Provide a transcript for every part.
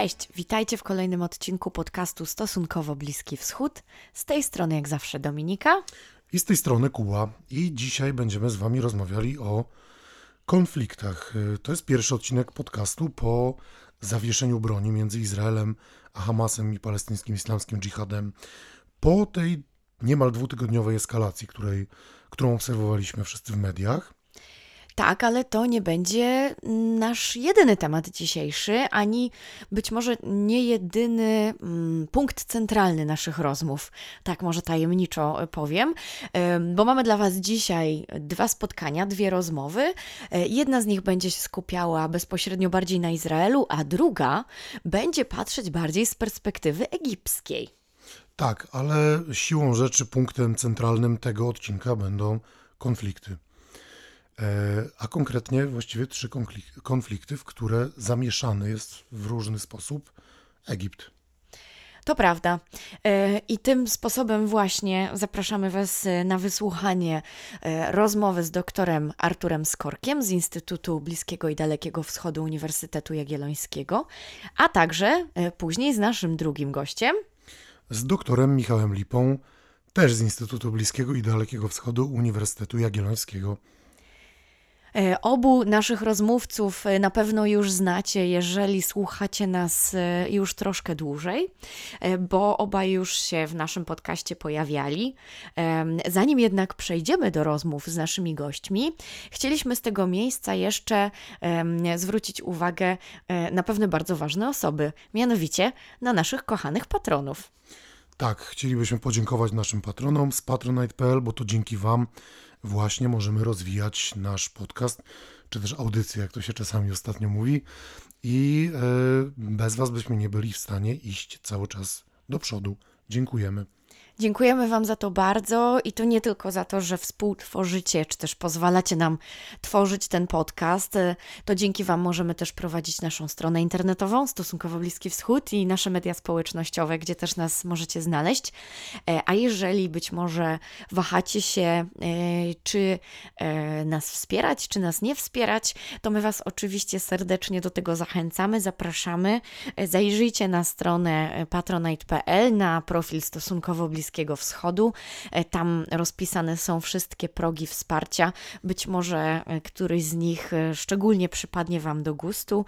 Cześć, witajcie w kolejnym odcinku podcastu Stosunkowo Bliski Wschód. Z tej strony jak zawsze Dominika. I z tej strony Kuła. I dzisiaj będziemy z Wami rozmawiali o konfliktach. To jest pierwszy odcinek podcastu po zawieszeniu broni między Izraelem a Hamasem i palestyńskim islamskim dżihadem. Po tej niemal dwutygodniowej eskalacji, której, którą obserwowaliśmy wszyscy w mediach. Tak, ale to nie będzie nasz jedyny temat dzisiejszy, ani być może nie jedyny mm, punkt centralny naszych rozmów. Tak, może tajemniczo powiem, bo mamy dla Was dzisiaj dwa spotkania, dwie rozmowy. E, jedna z nich będzie się skupiała bezpośrednio bardziej na Izraelu, a druga będzie patrzeć bardziej z perspektywy egipskiej. Tak, ale siłą rzeczy punktem centralnym tego odcinka będą konflikty. E, a konkretnie właściwie trzy konflikty, w które zamieszany jest w różny sposób Egipt. To prawda. E, I tym sposobem właśnie zapraszamy Was na wysłuchanie e, rozmowy z doktorem Arturem Skorkiem z Instytutu Bliskiego i Dalekiego Wschodu Uniwersytetu Jagiellońskiego, a także później z naszym drugim gościem. Z doktorem Michałem Lipą, też z Instytutu Bliskiego i Dalekiego Wschodu Uniwersytetu Jagiellońskiego. E, obu naszych rozmówców e, na pewno już znacie, jeżeli słuchacie nas e, już troszkę dłużej, bo obaj już się w naszym podcaście pojawiali. Zanim jednak przejdziemy do rozmów z naszymi gośćmi, chcieliśmy z tego miejsca jeszcze zwrócić uwagę na pewne bardzo ważne osoby, mianowicie na naszych kochanych patronów. Tak, chcielibyśmy podziękować naszym patronom z patronite.pl, bo to dzięki Wam właśnie możemy rozwijać nasz podcast, czy też audycję, jak to się czasami ostatnio mówi. I e, bez Was byśmy nie byli w stanie iść cały czas do przodu. Dziękujemy. Dziękujemy Wam za to bardzo i to nie tylko za to, że współtworzycie, czy też pozwalacie nam tworzyć ten podcast. To dzięki Wam możemy też prowadzić naszą stronę internetową Stosunkowo Bliski Wschód i nasze media społecznościowe, gdzie też nas możecie znaleźć. E, a jeżeli być może wahacie się, e, czy e, nas wspierać, czy nas nie wspierać, to my Was oczywiście serdecznie do tego zachęcamy, zapraszamy. Zajrzyjcie na stronę patronite.pl, na profil Stosunkowo Bliski Bliskiego Wschodu. E, tam rozpisane są wszystkie progi wsparcia. Być może e, któryś z nich e, szczególnie przypadnie Wam do gustu.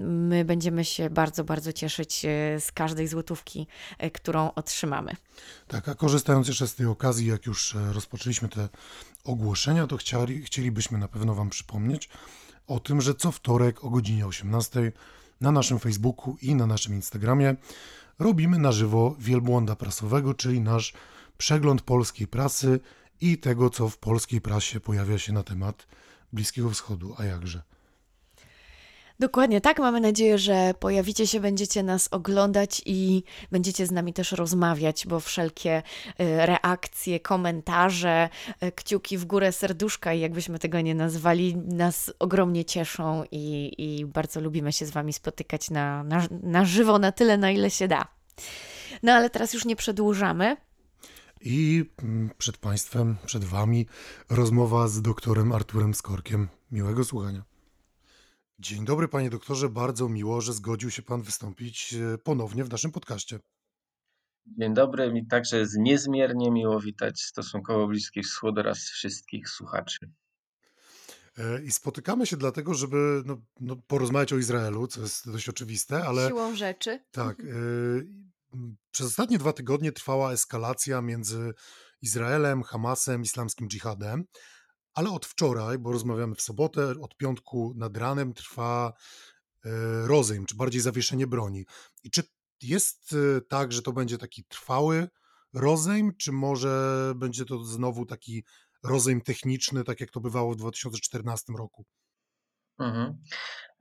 My będziemy się bardzo, bardzo cieszyć z każdej złotówki, którą otrzymamy. Tak, a korzystając jeszcze z tej okazji, jak już rozpoczęliśmy te ogłoszenia, to chcieli, chcielibyśmy na pewno Wam przypomnieć o tym, że co wtorek o godzinie 18 na naszym Facebooku i na naszym Instagramie robimy na żywo wielbłąda prasowego, czyli nasz przegląd polskiej prasy i tego, co w polskiej prasie pojawia się na temat Bliskiego Wschodu, a jakże. Dokładnie tak. Mamy nadzieję, że pojawicie się, będziecie nas oglądać i będziecie z nami też rozmawiać, bo wszelkie y, reakcje, komentarze, y, kciuki w górę, serduszka, i jakbyśmy tego nie nazwali, nas ogromnie cieszą i, i bardzo lubimy się z Wami spotykać na, na, na żywo, na tyle, na ile się da. No ale teraz już nie przedłużamy. I mm, przed Państwem, przed Wami rozmowa z doktorem Arturem Skorkiem. Miłego słuchania. Dzień dobry, panie doktorze. Bardzo miło, że zgodził się pan wystąpić e, ponownie w naszym podcaście. Dzień dobry, mi także jest niezmiernie miło witać stosunkowo Bliski Wschód oraz wszystkich słuchaczy. E, I spotykamy się dlatego, żeby no, no, porozmawiać o Izraelu, co jest dość oczywiste, ale. Siłą rzeczy. Tak. E, przez ostatnie dwa tygodnie trwała eskalacja między Izraelem, Hamasem, islamskim dżihadem. Ale od wczoraj, bo rozmawiamy w sobotę, od piątku nad ranem trwa e, rozejm, czy bardziej zawieszenie broni. I czy jest e, tak, że to będzie taki trwały rozejm, czy może będzie to znowu taki rozejm techniczny, tak jak to bywało w 2014 roku? Mhm.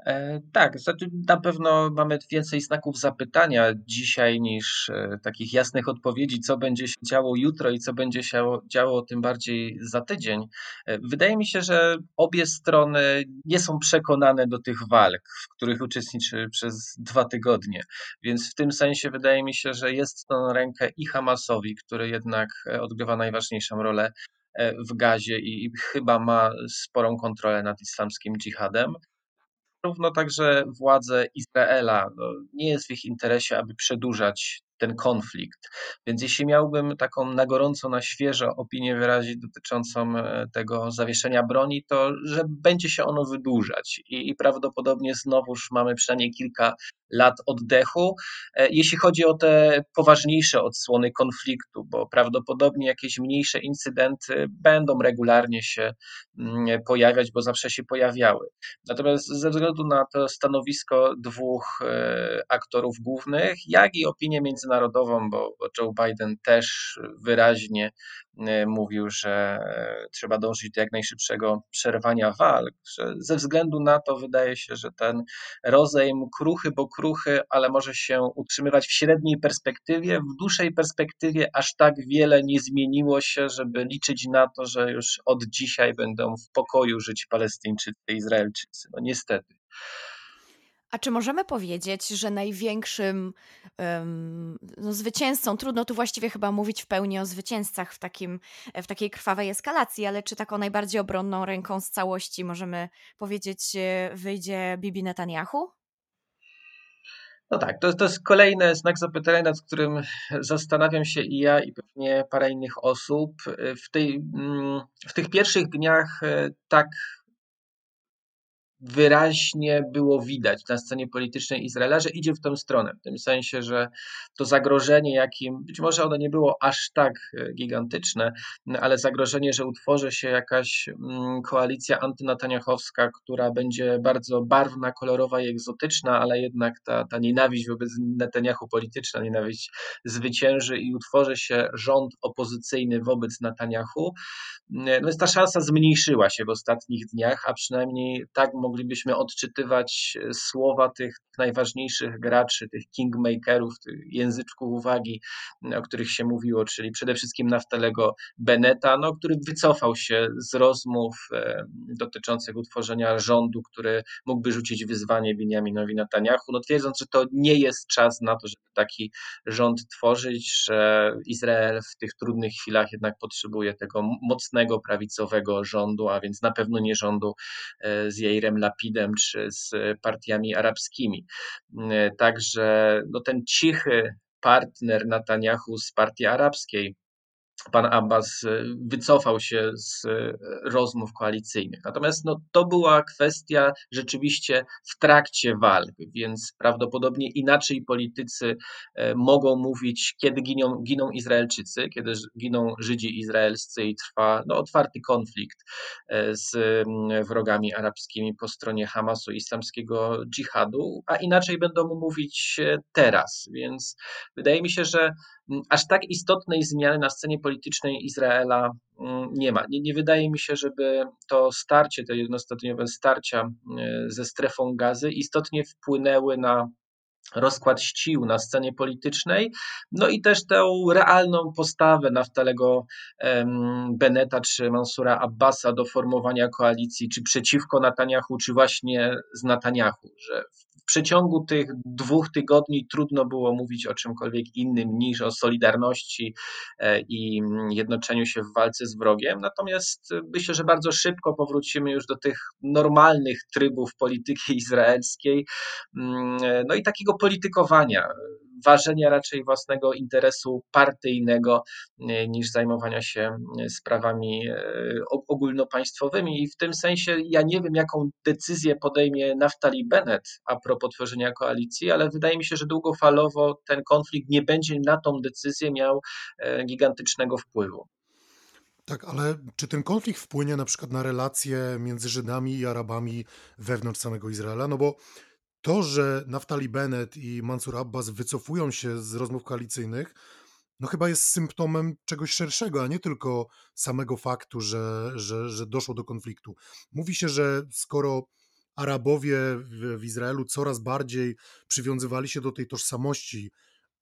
E, tak, znaczy na pewno mamy więcej znaków zapytania dzisiaj niż e, takich jasnych odpowiedzi, co będzie się działo jutro i co będzie się działo tym bardziej za tydzień. E, wydaje mi się, że obie strony nie są przekonane do tych walk, w których uczestniczy przez dwa tygodnie. Więc w tym sensie wydaje mi się, że jest to na rękę i Hamasowi, który jednak odgrywa najważniejszą rolę w gazie i chyba ma sporą kontrolę nad islamskim dżihadem równo także władze Izraela. No, nie jest w ich interesie, aby przedłużać ten konflikt. Więc jeśli miałbym taką na gorąco, na świeżo opinię wyrazić dotyczącą e, tego zawieszenia broni, to że będzie się ono wydłużać i, i prawdopodobnie znowuż mamy przynajmniej kilka lat oddechu, e, jeśli chodzi o te poważniejsze odsłony konfliktu, bo prawdopodobnie jakieś mniejsze incydenty będą regularnie się mm, pojawiać, bo zawsze się pojawiały. Natomiast ze względu na to stanowisko dwóch e, aktorów głównych, jak i opinię międzynarodową, bo Joe Biden też wyraźnie mówił, że trzeba dążyć do jak najszybszego przerwania walk, że ze względu na to wydaje się, że ten rozejm kruchy, bo kruchy, ale może się utrzymywać w średniej perspektywie. W dłuższej perspektywie aż tak wiele nie zmieniło się, żeby liczyć na to, że już od dzisiaj będą w pokoju żyć Palestyńczycy i Izraelczycy. No niestety. A czy możemy powiedzieć, że największym um, no, zwycięzcą, trudno tu właściwie chyba mówić w pełni o zwycięzcach w, takim, w takiej krwawej eskalacji, ale czy taką najbardziej obronną ręką z całości możemy powiedzieć, e, wyjdzie Bibi Netanyahu? No tak, to, to jest kolejny znak zapytania, nad którym zastanawiam się i ja, i pewnie parę innych osób. W, tej, mm, w tych pierwszych dniach e, tak wyraźnie było widać na scenie politycznej Izraela, że idzie w tę stronę. W tym sensie, że to zagrożenie, jakim być może ono nie było aż tak e, gigantyczne, ale zagrożenie, że utworzy się jakaś mm, koalicja antynataniachowska, która będzie bardzo barwna, kolorowa i egzotyczna, ale jednak ta, ta nienawiść wobec Netanyahu polityczna, nienawiść zwycięży i utworzy się rząd opozycyjny wobec Netanyahu. No jest ta szansa zmniejszyła się w ostatnich dniach, a przynajmniej tak moglibyśmy odczytywać e, słowa tych najważniejszych graczy, tych kingmakerów, tych języczków uwagi, o których się mówiło, czyli przede wszystkim Naftalego Beneta, no, który wycofał się z rozmów e, dotyczących utworzenia rządu, który mógłby rzucić wyzwanie Benjaminowi Netanyahu, no, twierdząc, że to nie jest czas na to, żeby taki rząd tworzyć, że Izrael w tych trudnych chwilach jednak potrzebuje tego mocnego, prawicowego rządu, a więc na pewno nie rządu e, z Jairem Lapidem czy z partiami arabskimi. Także no, ten cichy partner Netanyahu z partii arabskiej, pan Abbas e, wycofał się z e, rozmów koalicyjnych. Natomiast no, to była kwestia rzeczywiście w trakcie walk, więc prawdopodobnie inaczej politycy e, mogą mówić, kiedy giną, giną Izraelczycy, kiedy giną Żydzi izraelscy i trwa no, otwarty konflikt z wrogami arabskimi po stronie Hamasu, islamskiego dżihadu, a inaczej będą mówić teraz. Więc wydaje mi się, że aż tak istotnej zmiany na scenie politycznej Izraela mm, nie ma. Nie, nie wydaje mi się, żeby to starcie, te jednostopniowe starcia e, ze strefą gazy istotnie wpłynęły na rozkład sił na scenie politycznej, no i też tę realną postawę Naftalego Beneta czy Mansura Abbasa do formowania koalicji, czy przeciwko Netanyahu, czy właśnie z Netanyahu, że przeciągu tych dwóch tygodni trudno było mówić o czymkolwiek innym niż o solidarności e, i jednoczeniu się w walce z wrogiem. Natomiast myślę, że bardzo szybko powrócimy już do tych normalnych trybów polityki izraelskiej, mm, e, no i takiego politykowania ważenia raczej własnego interesu partyjnego e, niż zajmowania się e, sprawami e, ogólnopaństwowymi. I w tym sensie ja nie wiem, jaką decyzję podejmie Naftali Bennett a propos tworzenia koalicji, ale wydaje mi się, że długofalowo ten konflikt nie będzie na tą decyzję miał gigantycznego wpływu. Tak, ale czy ten konflikt wpłynie na przykład na relacje między Żydami i Arabami wewnątrz samego Izraela? No bo to, że Naftali Bennett i Mansur Abbas wycofują się z rozmów koalicyjnych, no chyba jest symptomem czegoś szerszego, a nie tylko samego faktu, że, że, że doszło do konfliktu. Mówi się, że skoro Arabowie w, w Izraelu coraz bardziej przywiązywali się do tej tożsamości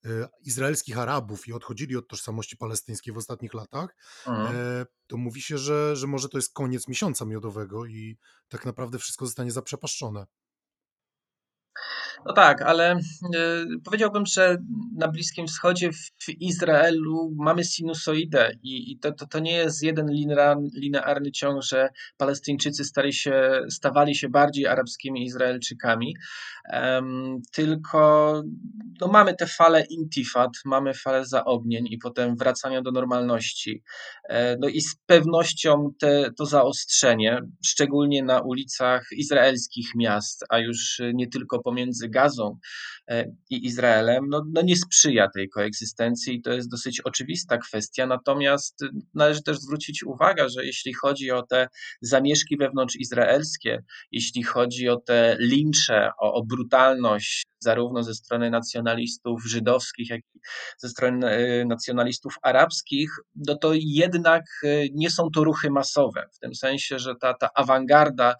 e, izraelskich Arabów i odchodzili od tożsamości palestyńskiej w ostatnich latach, mhm. e, to mówi się, że, że może to jest koniec miesiąca miodowego i tak naprawdę wszystko zostanie zaprzepaszczone. No tak, ale y, powiedziałbym, że na Bliskim Wschodzie, w Izraelu mamy sinusoidę i, i to, to, to nie jest jeden linearny ciąg, że Palestyńczycy stali się, stawali się bardziej arabskimi Izraelczykami, um, tylko no, mamy te fale intifad, mamy fale zaognień i potem wracania do normalności. E, no i z pewnością te, to zaostrzenie, szczególnie na ulicach izraelskich miast, a już nie tylko pomiędzy Gazą e, i Izraelem, no, no nie sprzyja tej koegzystencji i to jest dosyć oczywista kwestia. Natomiast należy też zwrócić uwagę, że jeśli chodzi o te zamieszki wewnątrz izraelskie, jeśli chodzi o te lincze, o, o brutalność zarówno ze strony nacjonalistów żydowskich, jak i ze strony e, nacjonalistów arabskich, no to jednak e, nie są to ruchy masowe, w tym sensie, że ta, ta awangarda,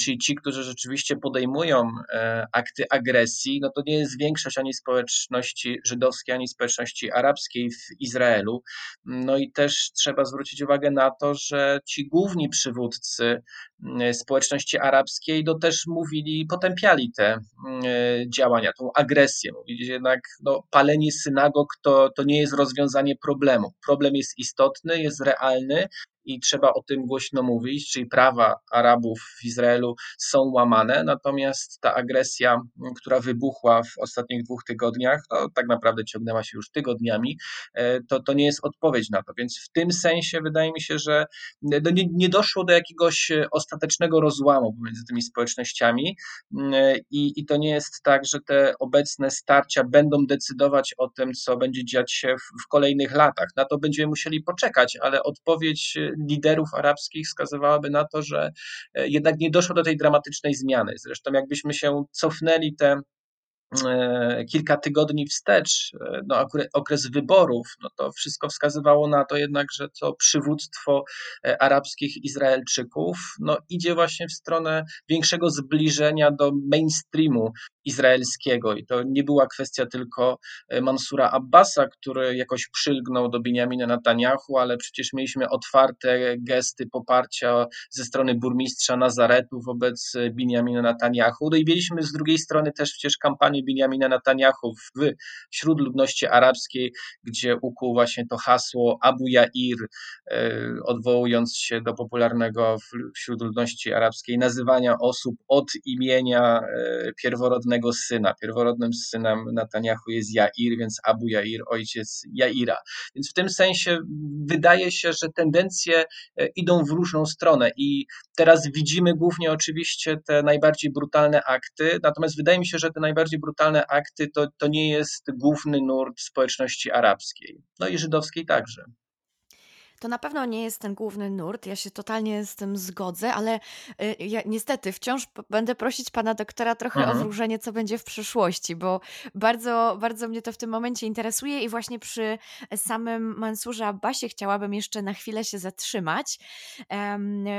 czyli ci, którzy rzeczywiście podejmują e, akty agresji, no to nie jest większość ani społeczności żydowskiej, ani społeczności arabskiej w Izraelu. No i też trzeba zwrócić uwagę na to, że ci główni przywódcy społeczności arabskiej, no też mówili, potępiali te działania, tą agresję. Mówili, że jednak no, palenie synagog to, to nie jest rozwiązanie problemu. Problem jest istotny, jest realny i trzeba o tym głośno mówić, czyli prawa Arabów w Izraelu są łamane, natomiast ta agresja, która wybuchła w ostatnich dwóch tygodniach, to tak naprawdę ciągnęła się już tygodniami, e, to, to nie jest odpowiedź na to. Więc w tym sensie wydaje mi się, że no nie, nie doszło do jakiegoś ostatecznego rozłamu pomiędzy tymi społecznościami mm, i, i to nie jest tak, że te obecne starcia będą decydować o tym, co będzie dziać się w, w kolejnych latach. Na to będziemy musieli poczekać, ale odpowiedź liderów arabskich wskazywałaby na to, że e, jednak nie doszło do tej dramatycznej zmiany. Zresztą jakbyśmy się cofnęli te kilka tygodni wstecz, e, no, okres wyborów, no to wszystko wskazywało na to jednak, że to przywództwo e, arabskich Izraelczyków no, idzie właśnie w stronę większego zbliżenia do mainstreamu izraelskiego. I to nie była kwestia tylko Mansura Abbasa, który jakoś przylgnął do Benjamina Netanyahu, ale przecież mieliśmy otwarte gesty poparcia ze strony burmistrza Nazaretu wobec Benjamina Netanyahu. No i mieliśmy z drugiej strony też przecież kampanię Benjamina Netanyahu wśród ludności arabskiej, gdzie ukuł właśnie to hasło Abu Yair, e, odwołując się do popularnego wśród ludności arabskiej nazywania osób od imienia e, pierworodnego syna. Pierworodnym synem Netanyahu jest Jair, więc Abu Jair, ojciec Jaira. Więc w tym sensie wydaje się, że tendencje e, idą w różną stronę i teraz widzimy głównie oczywiście te najbardziej brutalne akty, natomiast wydaje mi się, że te najbardziej brutalne brutalne akty to, to nie jest główny nurt społeczności arabskiej, no i żydowskiej także. To na pewno nie jest ten główny nurt, ja się totalnie z tym zgodzę, ale y, ja niestety wciąż będę prosić pana doktora trochę mhm. o wróżenie, co będzie w przyszłości, bo bardzo, bardzo mnie to w tym momencie interesuje i właśnie przy samym Mansurze Abbasie chciałabym jeszcze na chwilę się zatrzymać,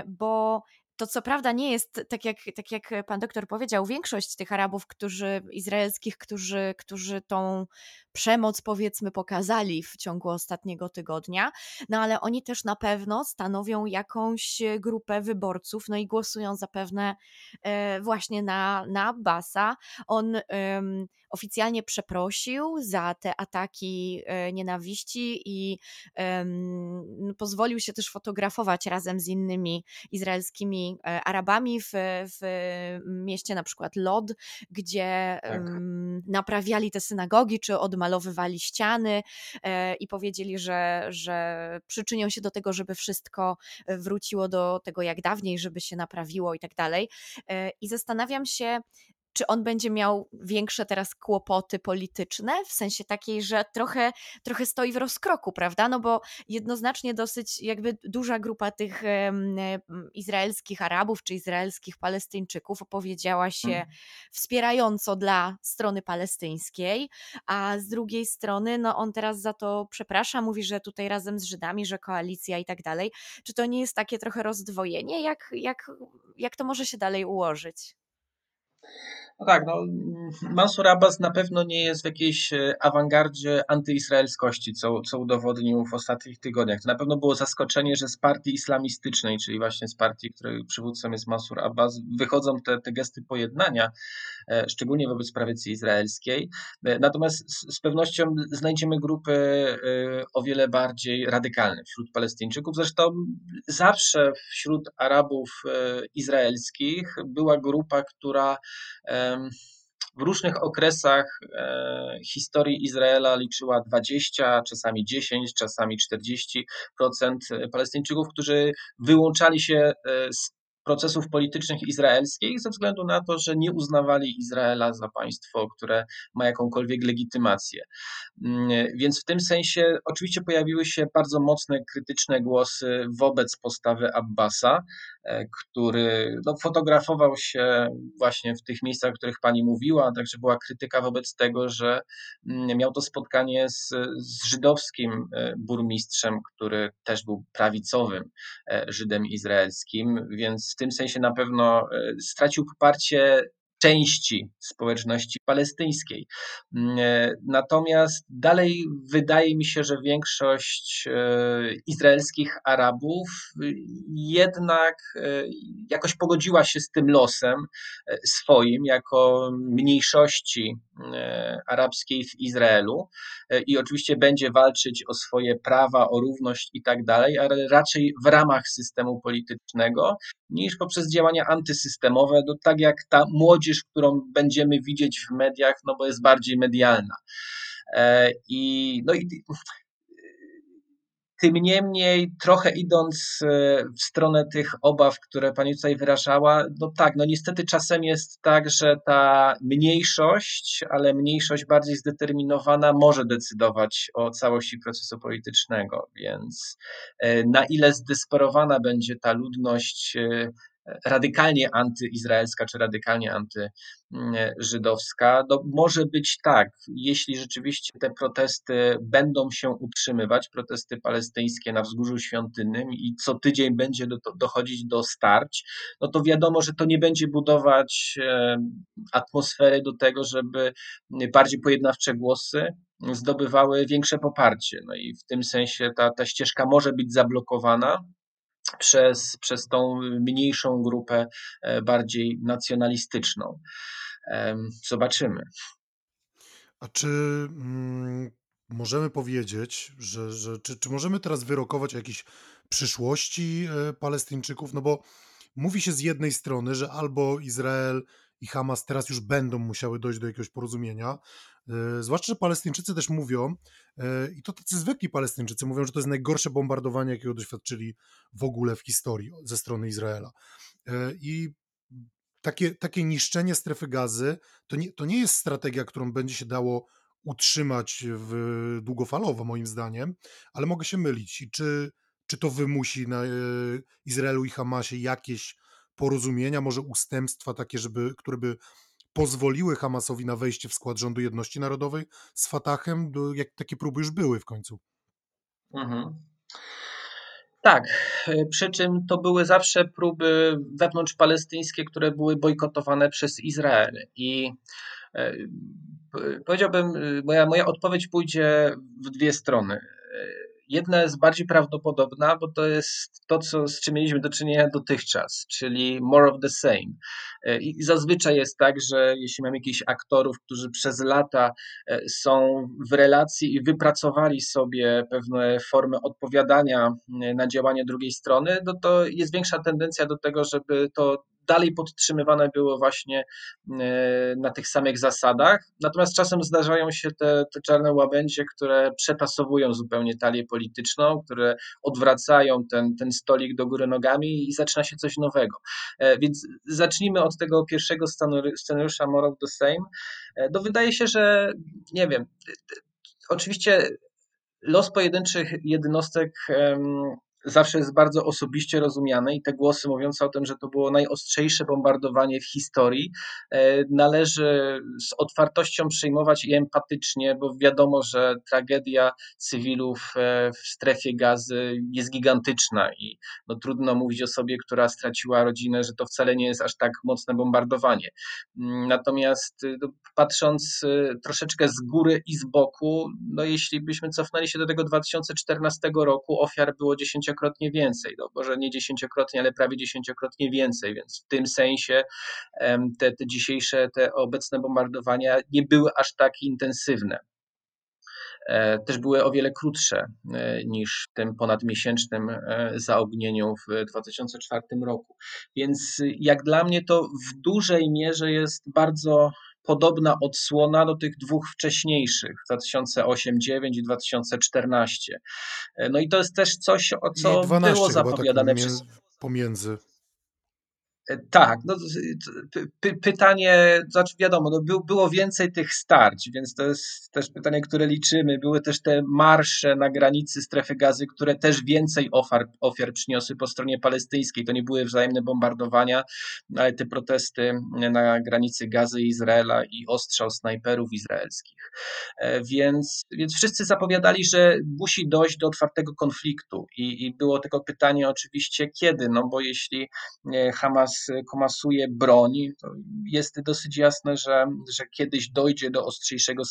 bo to co prawda nie jest, tak jak, tak jak pan doktor powiedział, większość tych Arabów, którzy, izraelskich, którzy, którzy tą przemoc powiedzmy pokazali w ciągu ostatniego tygodnia, no ale oni też na pewno stanowią jakąś grupę wyborców, no i głosują zapewne e, właśnie na, na Abbasa. On oficjalnie przeprosił za te ataki e, nienawiści i um, pozwolił się też fotografować razem z innymi izraelskimi e, Arabami w, w mieście na przykład Lod, gdzie tak. um, naprawiali te synagogi, czy odmalowywali ściany e, i powiedzieli, że, że przyczynią się do tego, żeby wszystko wróciło do tego jak dawniej, żeby się naprawiło i tak dalej. I zastanawiam się, czy on będzie miał większe teraz kłopoty polityczne, w sensie takiej, że trochę, trochę stoi w rozkroku, prawda? No bo jednoznacznie dosyć jakby duża grupa tych um, izraelskich Arabów czy izraelskich Palestyńczyków opowiedziała się hmm. wspierająco dla strony palestyńskiej, a z drugiej strony, no on teraz za to przeprasza, mówi, że tutaj razem z Żydami, że koalicja i tak dalej. Czy to nie jest takie trochę rozdwojenie? Jak, jak, jak to może się dalej ułożyć? No tak, no, Mansur Abbas na pewno nie jest w jakiejś e, awangardzie antyizraelskości, co, co udowodnił w ostatnich tygodniach. To na pewno było zaskoczenie, że z partii islamistycznej, czyli właśnie z partii, której przywódcą jest Mansur Abbas, wychodzą te, te gesty pojednania. Szczególnie wobec prawicy izraelskiej. Natomiast z pewnością znajdziemy grupy o wiele bardziej radykalne wśród Palestyńczyków. Zresztą zawsze wśród Arabów izraelskich była grupa, która w różnych okresach e, historii Izraela liczyła 20, czasami 10, czasami 40% Palestyńczyków, którzy wyłączali się e, z procesów politycznych izraelskich ze względu na to, że nie uznawali Izraela za państwo, które ma jakąkolwiek legitymację. Mm, więc w tym sensie oczywiście pojawiły się bardzo mocne krytyczne głosy wobec postawy Abbasa, e, który no, fotografował się właśnie w tych miejscach, o których pani mówiła, także była krytyka wobec tego, że mm, miał to spotkanie z, z żydowskim e, burmistrzem, który też był prawicowym e, Żydem izraelskim, więc w tym sensie na pewno stracił poparcie części społeczności palestyńskiej. Mm, e, natomiast dalej wydaje mi się, że większość e, izraelskich Arabów jednak e, jakoś pogodziła się z tym losem swoim jako mniejszości arabskiej w Izraelu i oczywiście będzie walczyć o swoje prawa, o równość i tak dalej, ale raczej w ramach systemu politycznego niż poprzez działania antysystemowe, no tak jak ta młodzież, którą będziemy widzieć w mediach, no bo jest bardziej medialna. E, I, no i tym niemniej, trochę idąc e, w stronę tych obaw, które pani tutaj wyrażała, no tak, no niestety czasem jest tak, że ta mniejszość, ale mniejszość bardziej zdeterminowana może decydować o całości procesu politycznego, więc e, na ile zdesperowana będzie ta ludność radykalnie antyizraelska czy radykalnie antyżydowska. No, może być tak, jeśli rzeczywiście te protesty będą się utrzymywać, protesty palestyńskie na wzgórzu świątynnym i co tydzień będzie do, dochodzić do starć, no to wiadomo, że to nie będzie budować e, atmosfery do tego, żeby bardziej pojednawcze głosy zdobywały większe poparcie. No i w tym sensie ta, ta ścieżka może być zablokowana przez, przez tą mniejszą grupę e, bardziej nacjonalistyczną. Zobaczymy. A czy mm, możemy powiedzieć, że, że czy, czy możemy teraz wyrokować jakiejś przyszłości e, Palestyńczyków? No bo mówi się z jednej strony, że albo Izrael i Hamas teraz już będą musiały dojść do jakiegoś porozumienia, zwłaszcza, że Palestyńczycy też mówią, e, i to tacy zwykli Palestyńczycy mówią, że to jest najgorsze bombardowanie, jakiego doświadczyli w ogóle w historii ze strony Izraela. E, I takie, takie niszczenie strefy gazy to nie, to nie jest strategia, którą będzie się dało utrzymać w, długofalowo, moim zdaniem, ale mogę się mylić. I czy, czy to wymusi na Izraelu i Hamasie jakieś porozumienia, może ustępstwa takie, żeby, które by pozwoliły Hamasowi na wejście w skład rządu jedności narodowej z Fatahem, jak takie próby już były w końcu. Mhm. Tak, e, przy czym to były zawsze próby wewnątrzpalestyńskie, które były bojkotowane przez Izrael. I e, powiedziałbym, e, moja, moja odpowiedź pójdzie w dwie strony. Jedna jest bardziej prawdopodobna, bo to jest to, co, z czym mieliśmy do czynienia dotychczas, czyli more of the same. I zazwyczaj jest tak, że jeśli mamy jakichś aktorów, którzy przez lata e, są w relacji i wypracowali sobie pewne formy odpowiadania e, na działanie drugiej strony, no to jest większa tendencja do tego, żeby to dalej podtrzymywane było właśnie e, na tych samych zasadach. Natomiast czasem zdarzają się te, te czarne łabędzie, które przetasowują zupełnie talię polityczną, które odwracają ten, ten stolik do góry nogami i zaczyna się coś nowego. E, więc zacznijmy od tego pierwszego scenariusza More of the Same. E, no wydaje się, że nie wiem, oczywiście los pojedynczych jednostek zawsze jest bardzo osobiście rozumiane i te głosy mówiące o tym, że to było najostrzejsze bombardowanie w historii, e, należy z otwartością przyjmować i empatycznie, bo wiadomo, że tragedia cywilów e, w strefie gazy jest gigantyczna i no, trudno mówić osobie, która straciła rodzinę, że to wcale nie jest aż tak mocne bombardowanie. Mm, natomiast no, patrząc e, troszeczkę z góry i z boku, no jeśli byśmy cofnęli się do tego 2014 roku, ofiar było 10 dziesięciokrotnie więcej. No, może nie dziesięciokrotnie, ale prawie dziesięciokrotnie więcej, więc w tym sensie te, te dzisiejsze, te obecne bombardowania nie były aż tak intensywne. E, też były o wiele krótsze e, niż w tym ponadmiesięcznym e, zaognieniu w 2004 roku. Więc jak dla mnie to w dużej mierze jest bardzo podobna odsłona do tych dwóch wcześniejszych 2008-2009 i 2014. No i to jest też coś, o co było tak zapowiadane tak przez pomiędzy. E, tak, no, py, pytanie, znaczy wiadomo, no, był, było więcej tych starć, więc to jest też pytanie, które liczymy. Były też te marsze na granicy strefy gazy, które też więcej ofiar, ofiar przyniosły po stronie palestyńskiej. To nie były wzajemne bombardowania, ale te protesty na granicy gazy Izraela i ostrzał snajperów izraelskich. E, więc, więc wszyscy zapowiadali, że musi dojść do otwartego konfliktu i, i było tylko pytanie oczywiście kiedy, no bo jeśli e, Hamas Hamas komasuje broń, jest dosyć jasne, że, że kiedyś dojdzie do ostrzejszego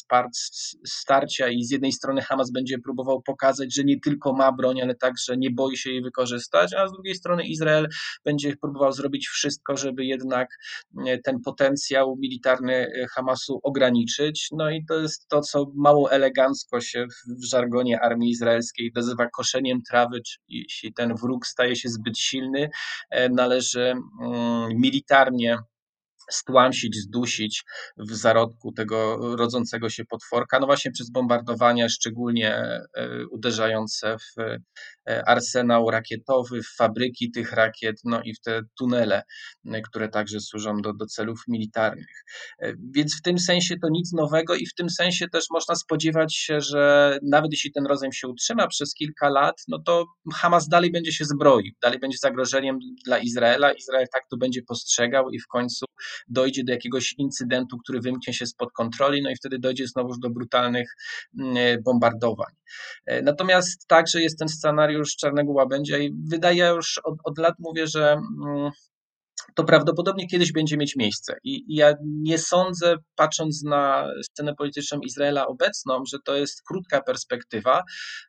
starcia i z jednej strony Hamas będzie próbował pokazać, że nie tylko ma broń, ale także nie boi się jej wykorzystać, a z drugiej strony Izrael będzie próbował zrobić wszystko, żeby jednak e, ten potencjał militarny Hamasu ograniczyć. No i to jest to, co mało elegancko się w żargonie armii izraelskiej nazywa koszeniem trawy, czyli jeśli ten wróg staje się zbyt silny, e, należy mm, militarnie stłamsić, zdusić w zarodku tego rodzącego się potworka, no właśnie przez bombardowania, szczególnie e, uderzające w e, arsenał rakietowy, w fabryki tych rakiet, no i w te tunele, e, które także służą do, do celów militarnych. Więc w tym sensie to nic nowego i w tym sensie też można spodziewać się, że nawet jeśli ten rozejm się utrzyma przez kilka lat, no to Hamas dalej będzie się zbroił, dalej będzie zagrożeniem dla Izraela. Izrael tak to będzie postrzegał i w końcu dojdzie do jakiegoś incydentu, który wymknie się spod kontroli, no i wtedy dojdzie znowu do brutalnych mm, e, bombardowań. E, natomiast także jest ten scenariusz czarnego łabędzia i wydaje już od, od lat mówię, że mm, to prawdopodobnie kiedyś będzie mieć miejsce. I, ja nie sądzę, patrząc na scenę polityczną Izraela obecną, że to jest krótka perspektywa,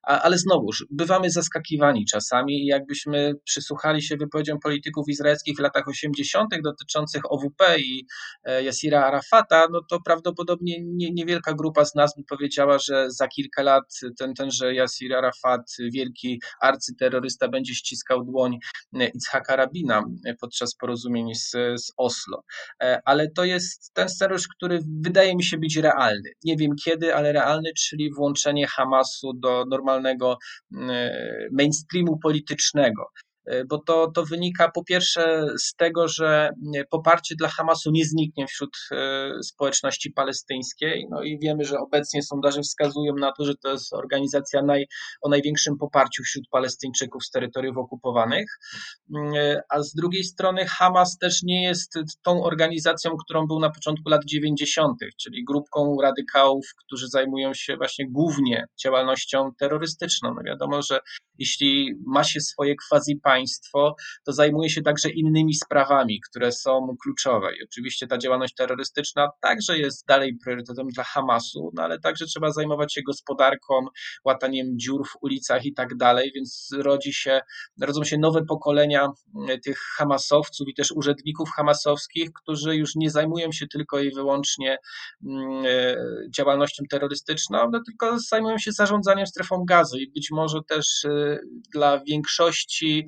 ale znowuż, bywamy zaskakiwani czasami jakbyśmy przysłuchali się wypowiedziom polityków izraelskich w latach 80. dotyczących OWP i e, Yasira Arafata, no to prawdopodobnie nie, niewielka grupa z nas by powiedziała, że za kilka lat ten, tenże Yasir Arafat, wielki arcyterrorysta, będzie ściskał dłoń Itzhaka Rabina podczas porozumienia porozumień z, z Oslo. E, ale to jest ten scenariusz, który wydaje mi się być realny. Nie wiem kiedy, ale realny, czyli włączenie Hamasu do normalnego e, mainstreamu politycznego. E, bo to, to wynika po pierwsze z tego, że poparcie dla Hamasu nie zniknie wśród e, społeczności palestyńskiej. No i wiemy, że obecnie sondaże wskazują na to, że to jest organizacja naj, o największym poparciu wśród Palestyńczyków z terytoriów okupowanych. A z drugiej strony Hamas też nie jest tą organizacją, którą był na początku lat 90., czyli grupką radykałów, którzy zajmują się właśnie głównie działalnością terrorystyczną. No wiadomo, że jeśli ma się swoje quasi państwo, to zajmuje się także innymi sprawami, które są kluczowe. I oczywiście ta działalność terrorystyczna także jest dalej priorytetem dla Hamasu, no ale także trzeba zajmować się gospodarką, łataniem dziur w ulicach i tak dalej, więc rodzi się, rodzą się nowe pokolenia mm, tych Hamasowców i też urzędników hamasowskich, którzy już nie zajmują się tylko i wyłącznie mm, e, działalnością terrorystyczną, no tylko zajmują się zarządzaniem strefą gazy i być może też e, dla większości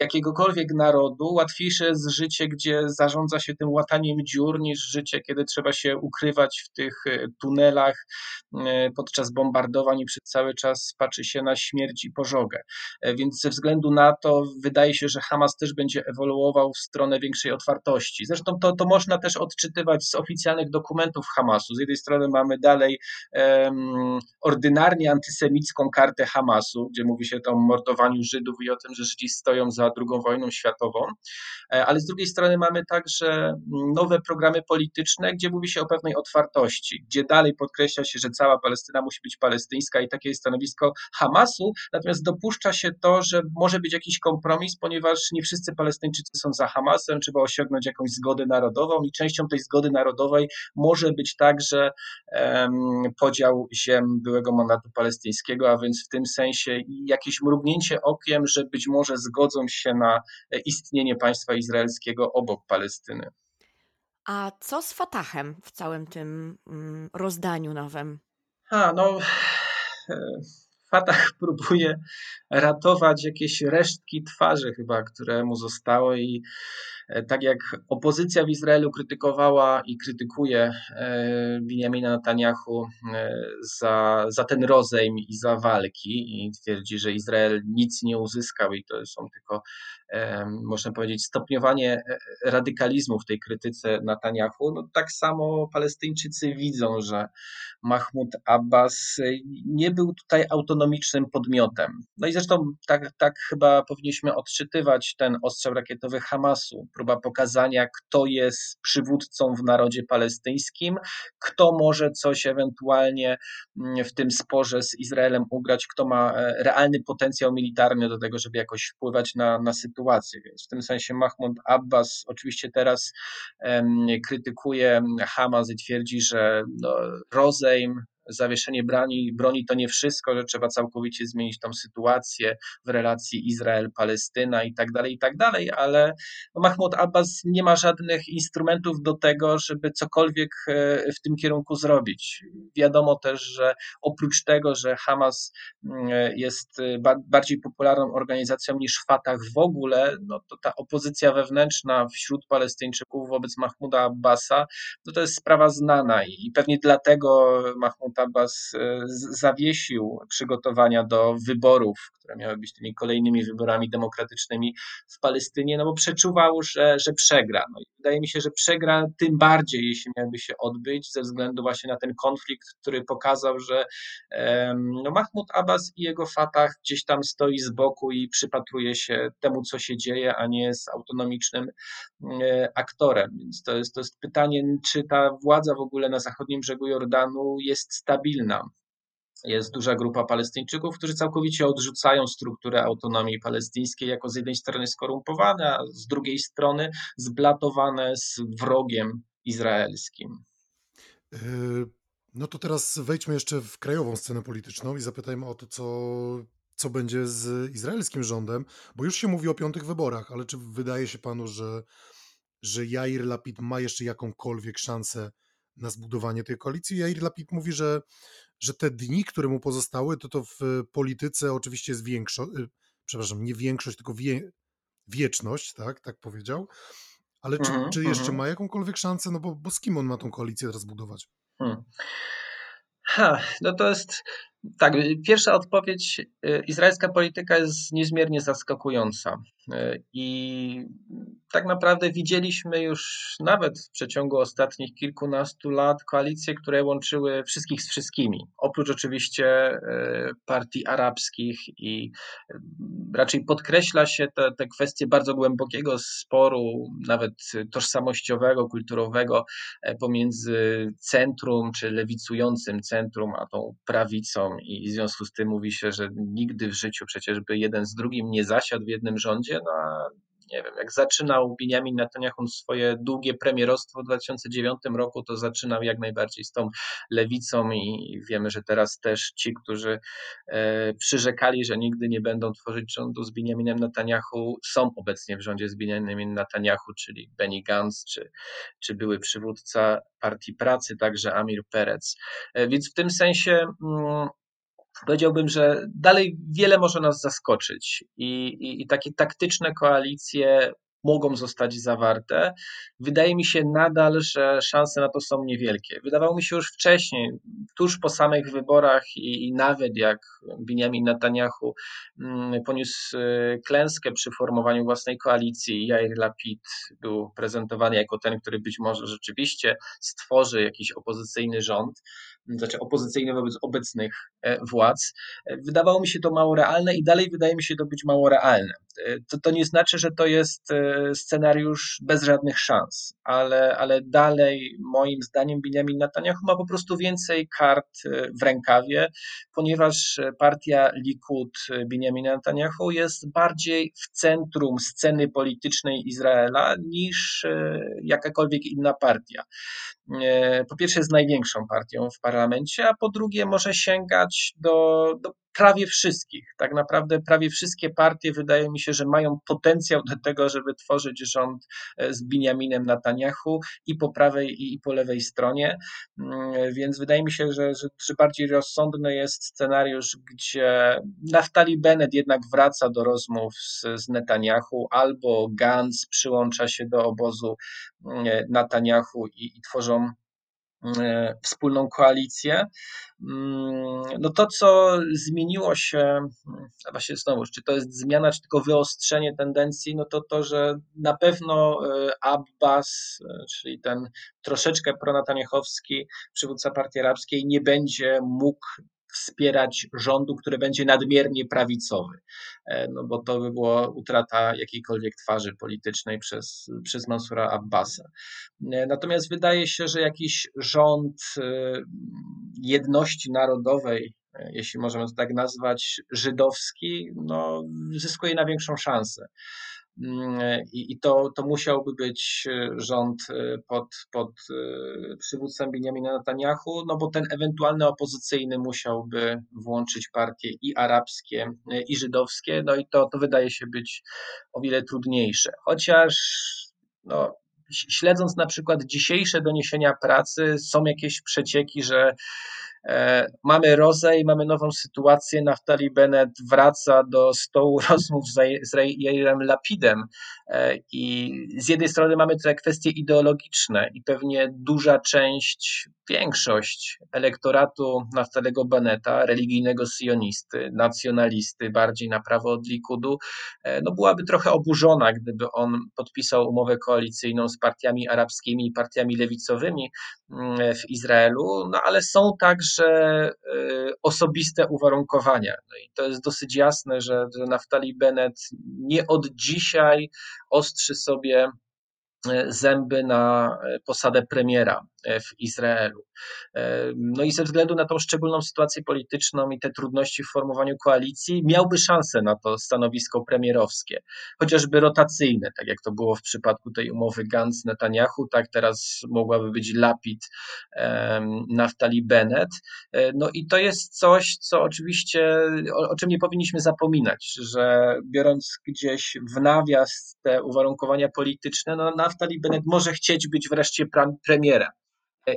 jakiegokolwiek narodu łatwiejsze jest życie, gdzie zarządza się tym łataniem dziur, niż życie, kiedy trzeba się ukrywać w tych e, tunelach e, podczas bombardowań i przez cały czas patrzy się na śmierć i pożogę. E, więc ze względu na to wydaje się, że Hamas też będzie ewoluował w stronę większej otwartości. Zresztą to, to można też odczytywać z oficjalnych dokumentów Hamasu. Z jednej strony mamy dalej um, ordynarnie antysemicką kartę Hamasu, gdzie mówi się o mordowaniu Żydów i o tym, że Żydzi stoją za II wojną światową, e, ale z drugiej strony mamy także nowe programy polityczne, gdzie mówi się o pewnej otwartości, gdzie dalej podkreśla się, że cała Palestyna musi być palestyńska i takie jest stanowisko Hamasu, natomiast dopuszcza się to, że może być jakiś kompromis, ponieważ nie wszyscy Palestyńczycy są za Hamasem, trzeba osiągnąć jakąś zgodę narodową i częścią tej zgody narodowej może być także um, podział ziem byłego mandatu palestyńskiego, a więc w tym sensie jakieś mrugnięcie okiem, że być może zgodzą się na istnienie państwa izraelskiego obok Palestyny. A co z Fatahem w całym tym mm, rozdaniu nowym? A, no. Fatah próbuje ratować jakieś resztki twarzy chyba, które mu zostały i E, tak jak opozycja w Izraelu krytykowała i krytykuje e, Benjamina Netanyahu e, za, za ten rozejm i za walki i twierdzi, że Izrael nic nie uzyskał i to są tylko, można powiedzieć, stopniowanie radykalizmu w tej krytyce Netanyahu, no tak samo Palestyńczycy widzą, że Mahmud Abbas nie był tutaj autonomicznym podmiotem. No i zresztą tak, tak chyba powinniśmy odczytywać ten ostrzał rakietowy Hamasu, próba pokazania, kto jest przywódcą w narodzie palestyńskim, kto może coś ewentualnie mm, w tym sporze z Izraelem ugrać, kto ma e, realny potencjał militarny do tego, żeby jakoś wpływać na, na sytuację. Więc w tym sensie Mahmoud Abbas oczywiście teraz krytykuje Hamas i twierdzi, że no, rozejm zawieszenie broni, broni to nie wszystko, że trzeba całkowicie zmienić tą sytuację w relacji Izrael-Palestyna i tak dalej, i tak dalej, ale Mahmoud Abbas nie ma żadnych instrumentów do tego, żeby cokolwiek e, w tym kierunku zrobić. Wiadomo też, że oprócz tego, że Hamas mm, jest e, bardziej popularną organizacją niż Fatah w ogóle, no to ta opozycja wewnętrzna wśród Palestyńczyków wobec Mahmuda Abbasa, no to jest sprawa znana i pewnie dlatego Mahmud Abbas e, zawiesił przygotowania do wyborów, które miały być tymi kolejnymi wyborami demokratycznymi w Palestynie, no bo przeczuwał, że, że przegra. No i wydaje mi się, że przegra tym bardziej, jeśli miałby się odbyć, ze względu właśnie na ten konflikt, który pokazał, że no, Mahmud Abbas i jego Fatah gdzieś tam stoi z boku i przypatruje się temu, co się dzieje, a nie jest autonomicznym e, aktorem. Więc to jest, to jest pytanie, czy ta władza w ogóle na zachodnim brzegu Jordanu jest stabilna. Jest duża grupa Palestyńczyków, którzy całkowicie odrzucają strukturę autonomii palestyńskiej jako z jednej strony skorumpowane, a z drugiej strony zblatowane z wrogiem izraelskim. Yy, no to teraz wejdźmy jeszcze w krajową scenę polityczną i zapytajmy o to, co, co będzie z izraelskim rządem, bo już się mówi o piątych wyborach, ale czy wydaje się panu, że, że Jair Lapid ma jeszcze jakąkolwiek szansę na zbudowanie tej koalicji. Jair Lapid mówi, że, że te dni, które mu pozostały, to to w polityce oczywiście jest większość, y, przepraszam, nie większość, tylko wie, wieczność, tak, tak powiedział. Ale czy, mm czy jeszcze mm -hmm. ma jakąkolwiek szansę? No bo, bo z kim on ma tą koalicję teraz budować? Hmm. Ha, no to jest tak. Pierwsza odpowiedź. Y, izraelska polityka jest niezmiernie zaskakująca. Y, I tak naprawdę widzieliśmy już nawet w przeciągu ostatnich kilkunastu lat koalicje, które łączyły wszystkich z wszystkimi. Oprócz oczywiście y, partii arabskich i raczej podkreśla się te, te kwestie bardzo głębokiego sporu, nawet tożsamościowego, kulturowego pomiędzy centrum czy lewicującym centrum, a tą prawicą i w związku z tym mówi się, że nigdy w życiu przecież by jeden z drugim nie zasiadł w jednym rządzie, no a nie wiem, jak zaczynał Benjamin Netanyahu swoje długie premierostwo w 2009 roku, to zaczynał jak najbardziej z tą lewicą i wiemy, że teraz też ci, którzy e, przyrzekali, że nigdy nie będą tworzyć rządu z Benjaminem Netanyahu, są obecnie w rządzie z Benjaminem Netanyahu, czyli Benny Gantz, czy, czy były przywódca Partii Pracy, także Amir Perez. E, więc w tym sensie mm, powiedziałbym, że dalej wiele może nas zaskoczyć i, i, i takie taktyczne koalicje mogą zostać zawarte. Wydaje mi się nadal, że szanse na to są niewielkie. Wydawało mi się już wcześniej, tuż po samych wyborach i, i nawet jak Benjamin Netanyahu mm, poniósł y, klęskę przy formowaniu własnej koalicji, Jair Lapid był prezentowany jako ten, który być może rzeczywiście stworzy jakiś opozycyjny rząd, znaczy opozycyjny wobec obecnych e, władz. E, wydawało mi się to mało realne i dalej wydaje mi się to być mało realne. E, to, to nie znaczy, że to jest scenariusz bez żadnych szans, ale, ale dalej moim zdaniem Benjamin Netanyahu ma po prostu więcej kart w rękawie, ponieważ partia Likud Benjamina Netanyahu jest bardziej w centrum sceny politycznej Izraela niż jakakolwiek inna partia. Po pierwsze jest największą partią w parlamencie, a po drugie może sięgać do, do prawie wszystkich. Tak naprawdę prawie wszystkie partie wydaje mi się, że mają potencjał do tego, żeby tworzyć rząd e, z Benjaminem Netanyahu i po prawej i po lewej stronie. Mm, więc wydaje mi się, że, że, że bardziej rozsądny jest scenariusz, gdzie Naftali Bennett jednak wraca do rozmów z, z Netanyahu albo Gantz przyłącza się do obozu mm, Netanyahu i, i tworzą E, wspólną koalicję. Mm, no to, co zmieniło się, właśnie znowu, czy to jest zmiana, czy tylko wyostrzenie tendencji, no to to, że na pewno e, Abbas, e, czyli ten troszeczkę pronataniechowski przywódca partii arabskiej, nie będzie mógł wspierać rządu, który będzie nadmiernie prawicowy, e, no bo to by była utrata jakiejkolwiek twarzy politycznej przez, przez Mansura Abbasa. E, natomiast wydaje się, że jakiś rząd e, jedności narodowej, jeśli możemy to tak nazwać, żydowski, no, zyskuje na większą szansę. Mm, I, i to, to musiałby być e, rząd e, pod, pod e, przywództwem Benjamina Netanyahu, no bo ten ewentualny opozycyjny musiałby włączyć partie i arabskie, i żydowskie, no i to, to wydaje się być o wiele trudniejsze. Chociaż no, śledząc na przykład dzisiejsze doniesienia pracy, są jakieś przecieki, że E, mamy rozej, mamy nową sytuację. Naftali Bennett wraca do stołu rozmów z Jairem Lapidem e, i z jednej strony mamy te kwestie ideologiczne i pewnie duża część, większość elektoratu Naftalego Bennetta, religijnego sionisty, nacjonalisty, bardziej na prawo od Likudu, e, no byłaby trochę oburzona, gdyby on podpisał umowę koalicyjną z partiami arabskimi i partiami lewicowymi mm, w Izraelu, no ale są także także y, osobiste uwarunkowania. No i to jest dosyć jasne, że, Naftali Bennett nie od dzisiaj ostrzy sobie zęby na y, posadę premiera w Izraelu. No i ze względu na tą szczególną sytuację polityczną i te trudności w formowaniu koalicji, miałby szansę na to stanowisko premierowskie, chociażby rotacyjne, tak jak to było w przypadku tej umowy Gantz-Netanyahu, tak teraz mogłaby być Lapid, Naftali Bennett. E, no i to jest coś, co oczywiście, o, o czym nie powinniśmy zapominać, że biorąc gdzieś w nawias te uwarunkowania polityczne, no Naftali Bennett może chcieć być wreszcie premierem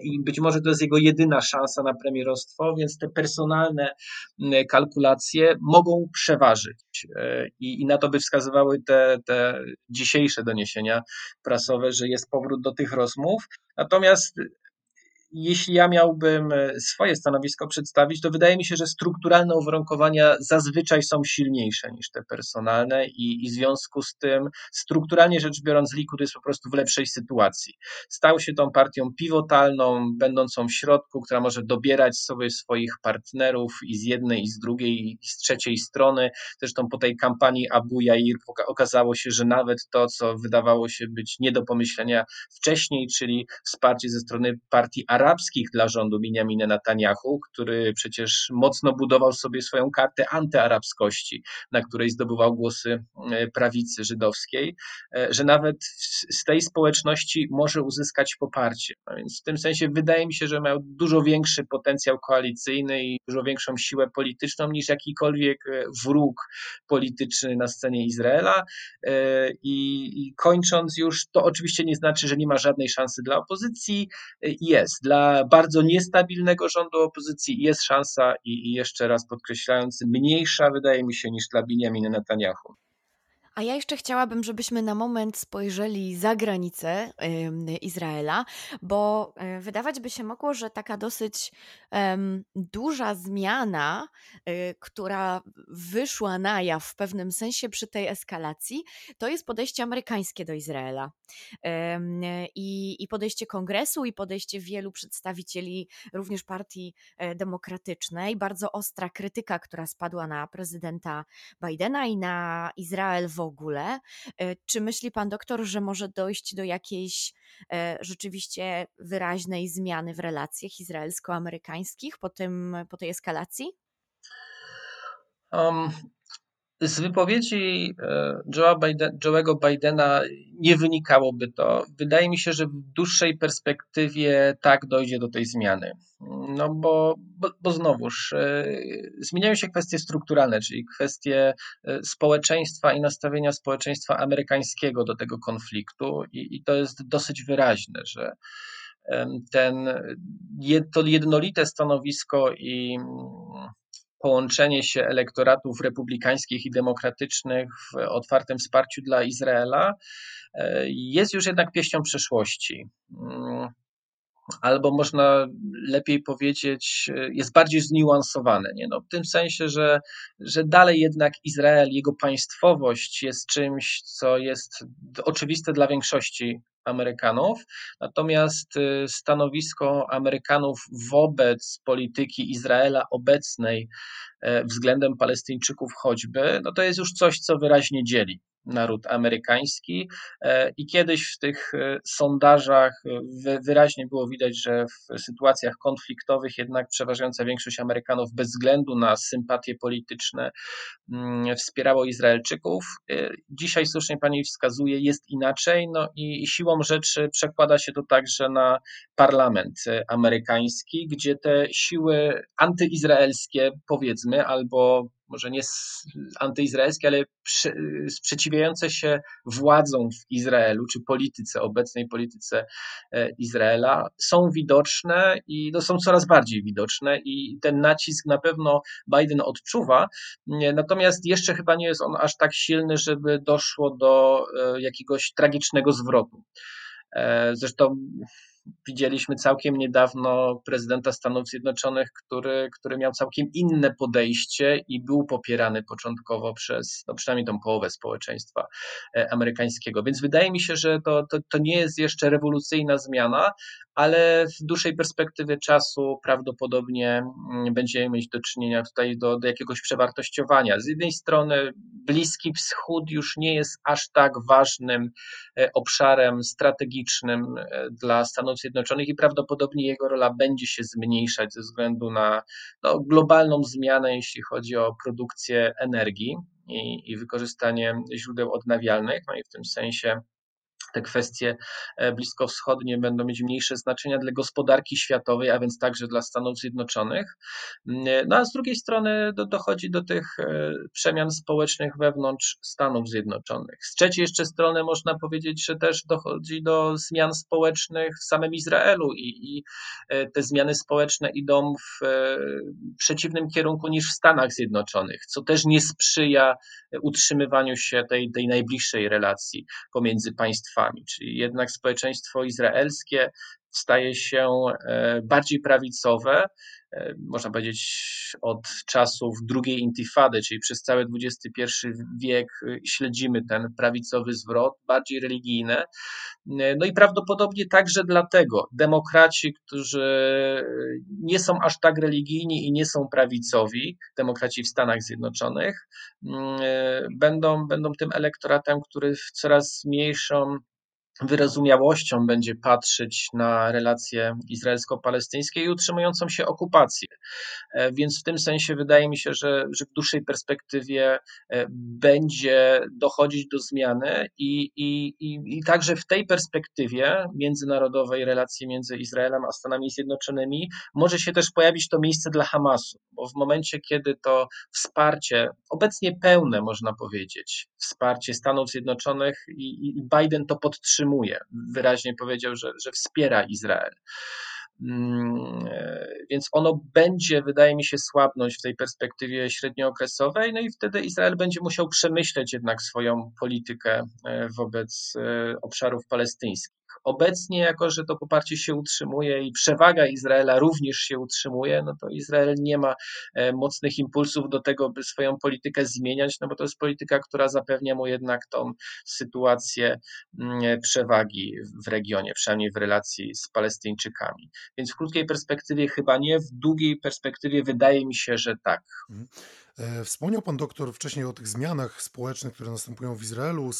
i być może to jest jego jedyna szansa na premierostwo, więc te personalne kalkulacje mogą przeważyć. E, I, i na to by wskazywały te, te dzisiejsze doniesienia prasowe, że jest powrót do tych rozmów. Natomiast jeśli ja miałbym e, swoje stanowisko przedstawić, to wydaje mi się, że strukturalne uwarunkowania zazwyczaj są silniejsze niż te personalne i, i w związku z tym strukturalnie rzecz biorąc Likud jest po prostu w lepszej sytuacji. Stał się tą partią pivotalną, będącą w środku, która może dobierać sobie swoich partnerów i z jednej, i z drugiej, i z trzeciej strony. Zresztą po tej kampanii Abu Jair okazało się, że nawet to, co wydawało się być nie do pomyślenia wcześniej, czyli wsparcie ze strony partii arabskich dla rządu Benjamina Netanyahu, który przecież mocno budował sobie swoją kartę antyarabskości, na której zdobywał głosy e, prawicy żydowskiej, e, że nawet z tej społeczności może uzyskać poparcie. A więc w tym sensie wydaje mi się, że miał dużo większy potencjał koalicyjny i dużo większą siłę polityczną niż jakikolwiek e, wróg polityczny na scenie Izraela. I kończąc już, to oczywiście nie znaczy, że nie ma żadnej szansy dla opozycji. Jest dla bardzo niestabilnego rządu opozycji jest szansa i, i jeszcze raz podkreślając, mniejsza wydaje mi się niż dla Benjamina Netanyahu. A ja jeszcze chciałabym, żebyśmy na moment spojrzeli za granicę Izraela, bo e, wydawać by się mogło, że taka dosyć duża zmiana, y, która wyszła na jaw w pewnym sensie przy tej eskalacji, to jest podejście amerykańskie do Izraela. I, i podejście kongresu, i podejście wielu przedstawicieli również partii e, demokratycznej, bardzo ostra krytyka, która spadła na prezydenta Bidena i na Izrael w ogóle. E, czy myśli pan doktor, że może dojść do jakiejś e, rzeczywiście wyraźnej zmiany w relacjach izraelsko-amerykańskich po, tym, po tej eskalacji? Um, z wypowiedzi e, Joe'a Biden, Joe'ego Bidena nie wynikałoby to. Wydaje mi się, że w dłuższej perspektywie tak dojdzie do tej zmiany. No bo, bo, bo znowuż e, zmieniają się kwestie strukturalne, czyli kwestie e, społeczeństwa i nastawienia społeczeństwa amerykańskiego do tego konfliktu, i, i to jest dosyć wyraźne, że ten, to jednolite stanowisko i połączenie się elektoratów republikańskich i demokratycznych w otwartym wsparciu dla Izraela e, jest już jednak pieśnią przeszłości. Mm, albo można lepiej powiedzieć, jest bardziej zniuansowane. Nie? No, w tym sensie, że, że dalej jednak Izrael, jego państwowość jest czymś, co jest oczywiste dla większości Amerykanów, natomiast y, stanowisko Amerykanów wobec polityki Izraela obecnej e, względem Palestyńczyków choćby, no to jest już coś, co wyraźnie dzieli naród amerykański. E, I kiedyś w tych e, sondażach wyraźnie było widać, że w sytuacjach konfliktowych jednak przeważająca większość Amerykanów bez względu na sympatie polityczne mm, wspierało Izraelczyków. E, dzisiaj słusznie pani wskazuje, jest inaczej, no i siłą rzeczy przekłada się to także na parlament amerykański, gdzie te siły antyizraelskie, powiedzmy, albo może nie antyizraelskie, ale sprzeciwiające się władzom w Izraelu, czy polityce, obecnej polityce e, Izraela, są widoczne i no, są coraz bardziej widoczne i ten nacisk na pewno Biden odczuwa, natomiast jeszcze chyba nie jest on aż tak silny, żeby doszło do e, jakiegoś tragicznego zwrotu. E, zresztą widzieliśmy całkiem niedawno prezydenta Stanów Zjednoczonych, który, który miał całkiem inne podejście i był popierany początkowo przez no przynajmniej tą połowę społeczeństwa e, amerykańskiego. Więc wydaje mi się, że to, to, to nie jest jeszcze rewolucyjna zmiana, ale w dłuższej perspektywie czasu prawdopodobnie mm, będziemy mieć do czynienia tutaj do, do jakiegoś przewartościowania. Z jednej strony Bliski Wschód już nie jest aż tak ważnym e, obszarem strategicznym e, dla Stanów Zjednoczonych i prawdopodobnie jego rola będzie się zmniejszać ze względu na no, globalną zmianę, jeśli chodzi o produkcję energii i, i wykorzystanie źródeł odnawialnych. No i w tym sensie te kwestie e, bliskowschodnie będą mieć mniejsze znaczenia dla gospodarki światowej, a więc także dla Stanów Zjednoczonych. Mm, e, no a z drugiej strony do, dochodzi do tych e, przemian społecznych wewnątrz Stanów Zjednoczonych. Z trzeciej jeszcze strony można powiedzieć, że też dochodzi do zmian społecznych w samym Izraelu i, i te zmiany społeczne idą w przeciwnym kierunku niż w Stanach Zjednoczonych, co też nie sprzyja utrzymywaniu się tej, tej najbliższej relacji pomiędzy państwami państwami, czyli jednak społeczeństwo izraelskie staje się e, bardziej prawicowe, e, można powiedzieć od czasów drugiej intifady, czyli przez cały XXI wiek e, śledzimy ten prawicowy zwrot, bardziej religijny. No i prawdopodobnie także dlatego demokraci, którzy nie są aż tak religijni i nie są prawicowi, demokraci w Stanach Zjednoczonych, będą, będą tym elektoratem, który w coraz mniejszą wyrozumiałością będzie patrzeć na relacje izraelsko-palestyńskie i utrzymującą się okupację. E, więc w tym sensie wydaje mi się, że, że w dłuższej perspektywie e, będzie dochodzić do zmiany i, i, i, i także w tej perspektywie międzynarodowej relacji między Izraelem a Stanami Zjednoczonymi może się też pojawić to miejsce dla Hamasu, bo w momencie, kiedy to wsparcie, obecnie pełne można powiedzieć, wsparcie Stanów Zjednoczonych i, i Biden to podtrzymuje, wyraźnie powiedział, że, że wspiera Izrael Mm, więc ono będzie, wydaje mi się, słabnąć w tej perspektywie średniookresowej, no i wtedy Izrael będzie musiał przemyśleć jednak swoją politykę e, wobec e, obszarów palestyńskich. Obecnie, jako że to poparcie się utrzymuje i przewaga Izraela również się utrzymuje, no to Izrael nie ma mocnych impulsów do tego, by swoją politykę zmieniać, no bo to jest polityka, która zapewnia mu jednak tą sytuację mm, przewagi w regionie, przynajmniej w relacji z Palestyńczykami. Więc w krótkiej perspektywie chyba nie, w długiej perspektywie wydaje mi się, że tak. E, wspomniał pan doktor wcześniej o tych zmianach społecznych, które następują w Izraelu,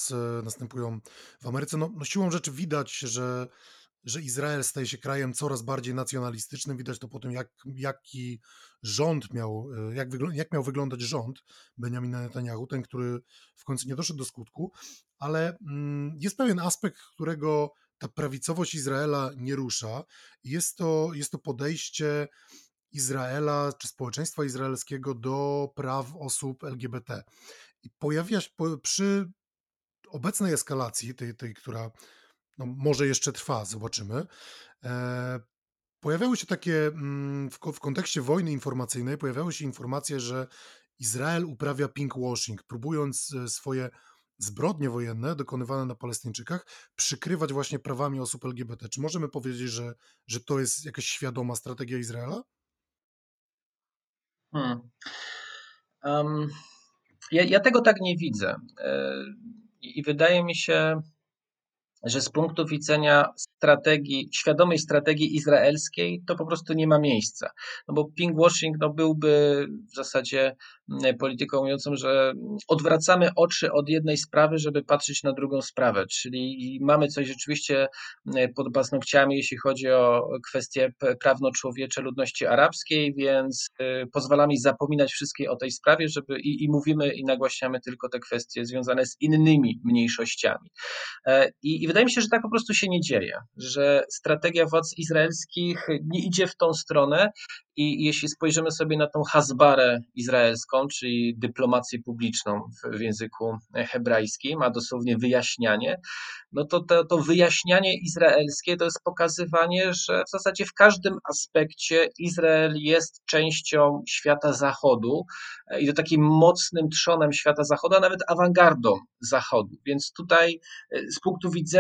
następują w Ameryce. No, no siłą rzeczy widać, że, że Izrael staje się krajem coraz bardziej nacjonalistycznym. Widać to po tym, jak, jaki rząd miał, e, jak, jak miał wyglądać rząd Benjamina Netanyahu, ten, który w końcu nie doszedł do skutku, ale mm, jest pewien aspekt, którego ta prawicowość Izraela nie rusza. Jest to, jest to podejście Izraela czy społeczeństwa izraelskiego do praw osób LGBT. I pojawia się przy obecnej eskalacji, tej, tej która no, może jeszcze trwa, zobaczymy. E, pojawiały się takie, mm, w, w kontekście wojny informacyjnej, pojawiały się informacje, że Izrael uprawia pinkwashing, próbując e, swoje zbrodnie wojenne dokonywane na Palestyńczykach przykrywać właśnie prawami osób LGBT. Czy możemy powiedzieć, że, że to jest jakaś świadoma strategia Izraela? Hmm. Um, ja, ja, tego tak nie widzę. E, I wydaje mi się, że z punktu widzenia strategii, świadomej strategii izraelskiej, to po prostu nie ma miejsca. No bo pinkwashing no byłby w zasadzie mm, polityką mówiącą, że odwracamy oczy od jednej sprawy, żeby patrzeć na drugą sprawę, czyli mamy coś rzeczywiście mm, pod paznokciami, jeśli chodzi o kwestie prawno-człowiecze ludności arabskiej, więc y, pozwalamy zapominać wszystkie o tej sprawie, żeby i, i mówimy i nagłaśniamy tylko te kwestie związane z innymi mniejszościami. E, I, I wydaje mi się, że tak po prostu się nie dzieje że strategia władz izraelskich nie idzie w tą stronę i jeśli spojrzymy sobie na tą hasbarę izraelską, czyli dyplomację publiczną w języku hebrajskim, a dosłownie wyjaśnianie, no to, to to wyjaśnianie izraelskie to jest pokazywanie, że w zasadzie w każdym aspekcie Izrael jest częścią świata zachodu i to takim mocnym trzonem świata zachodu, a nawet awangardą zachodu. Więc tutaj z punktu widzenia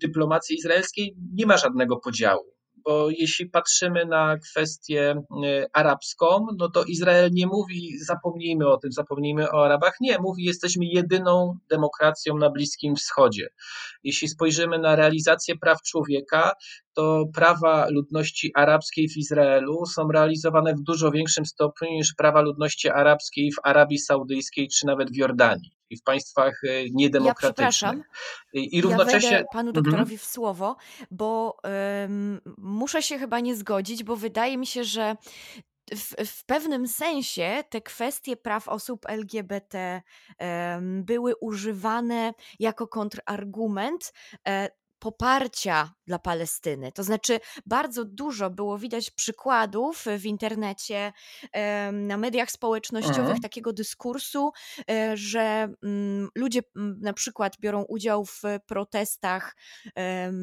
dyplomacji izraelskiej nie ma żadnego podziału bo jeśli patrzymy na kwestię y, arabską, no to Izrael nie mówi zapomnijmy o tym, zapomnijmy o Arabach. Nie, mówi jesteśmy jedyną demokracją na Bliskim Wschodzie. Jeśli spojrzymy na realizację praw człowieka, to prawa ludności arabskiej w Izraelu są realizowane w dużo większym stopniu niż prawa ludności arabskiej w Arabii Saudyjskiej czy nawet w Jordanii i w państwach e, niedemokratycznych. Ja przepraszam. I, równocześnie. Ja panu mhm. doktorowi w słowo, bo um, muszę się chyba nie zgodzić, bo wydaje mi się, że w, w, pewnym sensie te kwestie praw osób LGBT um, były używane jako kontrargument e, poparcia dla Palestyny. To znaczy, bardzo dużo było widać przykładów w internecie, na mediach społecznościowych Aha. Mhm. takiego dyskursu, e, że mm, ludzie na przykład biorą udział w protestach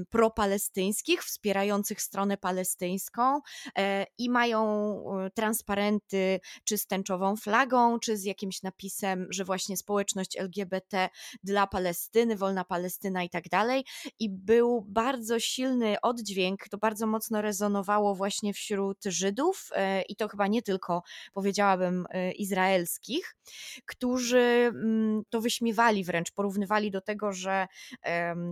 propalestyńskich, wspierających stronę palestyńską e, i mają e, transparenty czy z tęczową flagą, czy z jakimś napisem, że właśnie społeczność LGBT dla Palestyny, wolna Palestyna i tak dalej. I był bardzo silny oddźwięk, to bardzo mocno rezonowało właśnie wśród Żydów e, i to chyba nie tylko, powiedziałabym, e, izraelskich, którzy mm, to wyśmiewali wręcz, porównywali do tego, że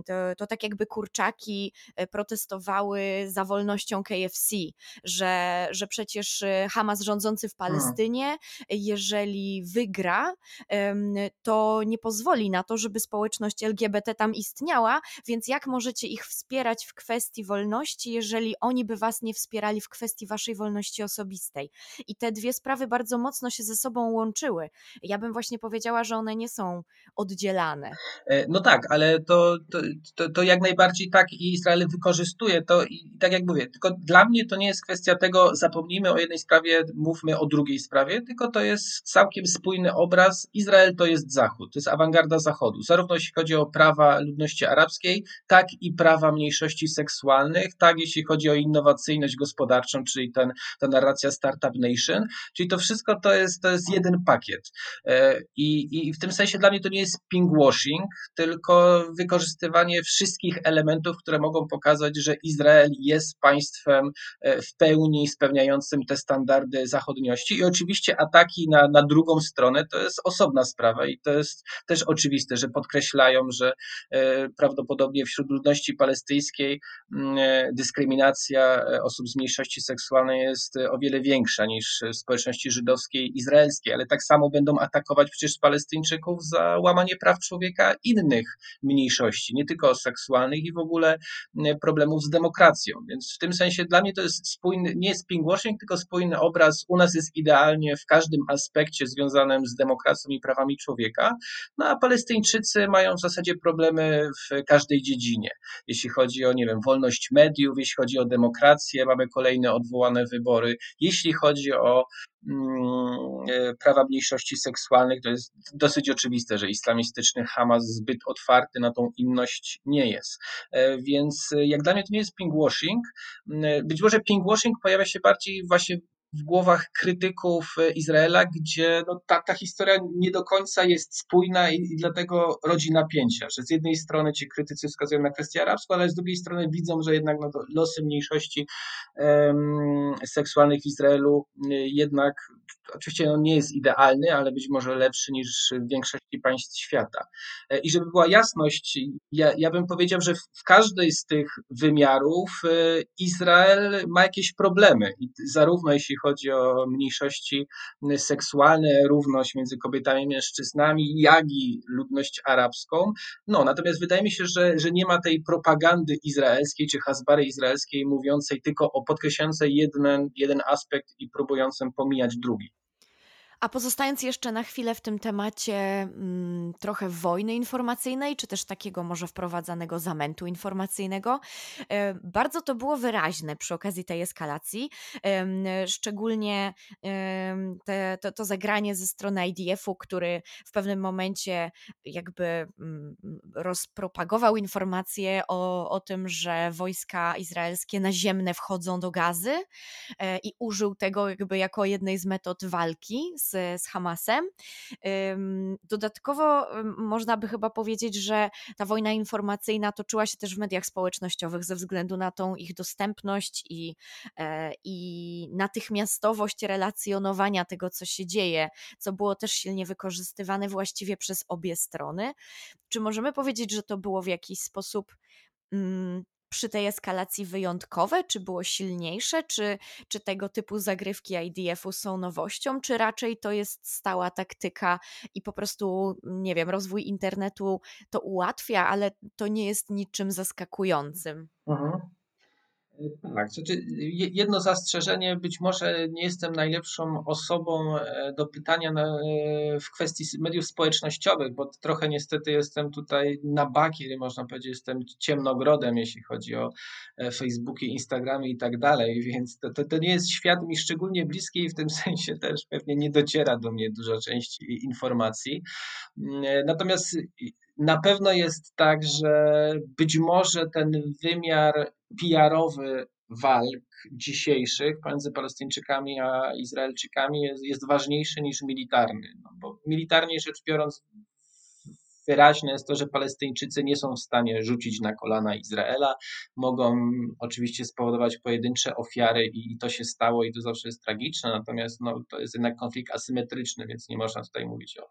to, to tak jakby kurczaki e, protestowały za wolnością KFC, że, że przecież Hamas rządzący w Palestynie, jeżeli wygra, to nie pozwoli na to, żeby społeczność LGBT tam istniała, więc jak możecie ich wspierać w kwestii wolności, jeżeli oni by was nie wspierali w kwestii waszej wolności osobistej. I te dwie sprawy bardzo mocno się ze sobą łączyły. Ja bym właśnie powiedziała, że one nie są oddzielane. E, no tak, ale to, to, to, to jak najbardziej tak i Izrael wykorzystuje to i tak jak mówię, tylko dla mnie to nie jest kwestia tego, zapomnijmy o jednej sprawie, mówmy o drugiej sprawie, tylko to jest całkiem spójny obraz. Izrael to jest Zachód, to jest awangarda Zachodu, zarówno jeśli chodzi o prawa ludności arabskiej, tak i prawa mniejszości seksualnych, tak jeśli chodzi o innowacyjność gospodarczą, czyli ten, ta narracja Startup Nation, czyli to wszystko to jest, to jest jeden pakiet. E, I, I w tym sensie dla mnie to nie jest pinkwashing, tylko wykorzystywanie wszystkich elementów, które mogą pokazać, że Izrael jest państwem e, w pełni spełniającym te standardy zachodniości i oczywiście ataki na, na drugą stronę to jest osobna sprawa i to jest też oczywiste, że podkreślają, że e, prawdopodobnie wśród ludności palestyńskiej mm, e, dyskryminacja osób z mniejszości seksualnej jest o wiele większa niż w społeczności żydowskiej, izraelskiej, ale tak samo będą atakować przecież Palestyńczyków za łamanie praw człowieka innych mniejszości, nie tylko seksualnych i w ogóle problemów z demokracją. Więc w tym sensie dla mnie to jest spójny, nie jest pinkwashing, tylko spójny obraz. U nas jest idealnie w każdym aspekcie związanym z demokracją i prawami człowieka, no a Palestyńczycy mają w zasadzie problemy w każdej dziedzinie. Jeśli chodzi o, nie wiem, wolność mediów, jeśli chodzi o demokrację, mamy kolejne odwołane wybory. Jeśli chodzi o Mm, e, prawa mniejszości seksualnych, to jest dosyć oczywiste, że islamistyczny Hamas zbyt otwarty na tą inność nie jest. E, więc e, jak dla mnie to nie jest pingwashing. Mm, być może pingwashing pojawia się bardziej właśnie w głowach krytyków Izraela, gdzie no, ta, ta historia nie do końca jest spójna i, i, dlatego rodzi napięcia, że z jednej strony ci krytycy wskazują na kwestię arabską, ale z drugiej strony widzą, że jednak no, losy mniejszości seksualnych w Izraelu jednak oczywiście on nie jest idealny, ale być może lepszy niż w większości państw świata. E, I żeby była jasność, ja, ja bym powiedział, że w, w każdej z tych wymiarów e, Izrael ma jakieś problemy, I zarówno jeśli chodzi o mniejszości seksualne, równość między kobietami i mężczyznami, jak i ludność arabską. No, natomiast wydaje mi się, że, że nie ma tej propagandy izraelskiej czy hasbary izraelskiej mówiącej tylko o podkreślającej jeden, jeden aspekt i próbującym pomijać drugi. A pozostając jeszcze na chwilę w tym temacie mm, trochę wojny informacyjnej, czy też takiego może wprowadzanego zamętu informacyjnego, e, bardzo to było wyraźne przy okazji tej eskalacji. Szczególnie te, to, to zagranie ze strony IDF-u, który w pewnym momencie jakby mm, rozpropagował informacje o, o tym, że wojska izraelskie naziemne wchodzą do gazy e, i użył tego jakby jako jednej z metod walki z z, Hamasem. Dodatkowo można by chyba powiedzieć, że ta wojna informacyjna toczyła się też w mediach społecznościowych ze względu na tą ich dostępność i, e, i natychmiastowość relacjonowania tego, co się dzieje, co było też silnie wykorzystywane właściwie przez obie strony. Czy możemy powiedzieć, że to było w jakiś sposób mm, przy tej eskalacji wyjątkowe? Czy było silniejsze? Czy, czy tego typu zagrywki IDF-u są nowością? Czy raczej to jest stała taktyka i po prostu, nie wiem, rozwój internetu to ułatwia, ale to nie jest niczym zaskakującym? Mhm. Tak, znaczy jedno zastrzeżenie, być może nie jestem najlepszą osobą e, do pytania na, e, w kwestii mediów społecznościowych, bo trochę niestety jestem tutaj na bakier, można powiedzieć, jestem ciemnogrodem, jeśli chodzi o e, Facebooki, Instagramy i tak dalej, więc to, to, to nie jest świat mi szczególnie bliski i w tym sensie też pewnie nie dociera do mnie duża część informacji. Mm, natomiast na pewno jest tak, że być może ten wymiar PR-owy walk dzisiejszych pomiędzy Palestyńczykami a Izraelczykami jest, jest ważniejszy niż militarny. No bo militarnie rzecz biorąc, wyraźne jest to, że Palestyńczycy nie są w stanie rzucić na kolana Izraela. Mogą oczywiście spowodować pojedyncze ofiary i, i to się stało i to zawsze jest tragiczne, natomiast no, to jest jednak konflikt asymetryczny, więc nie można tutaj mówić o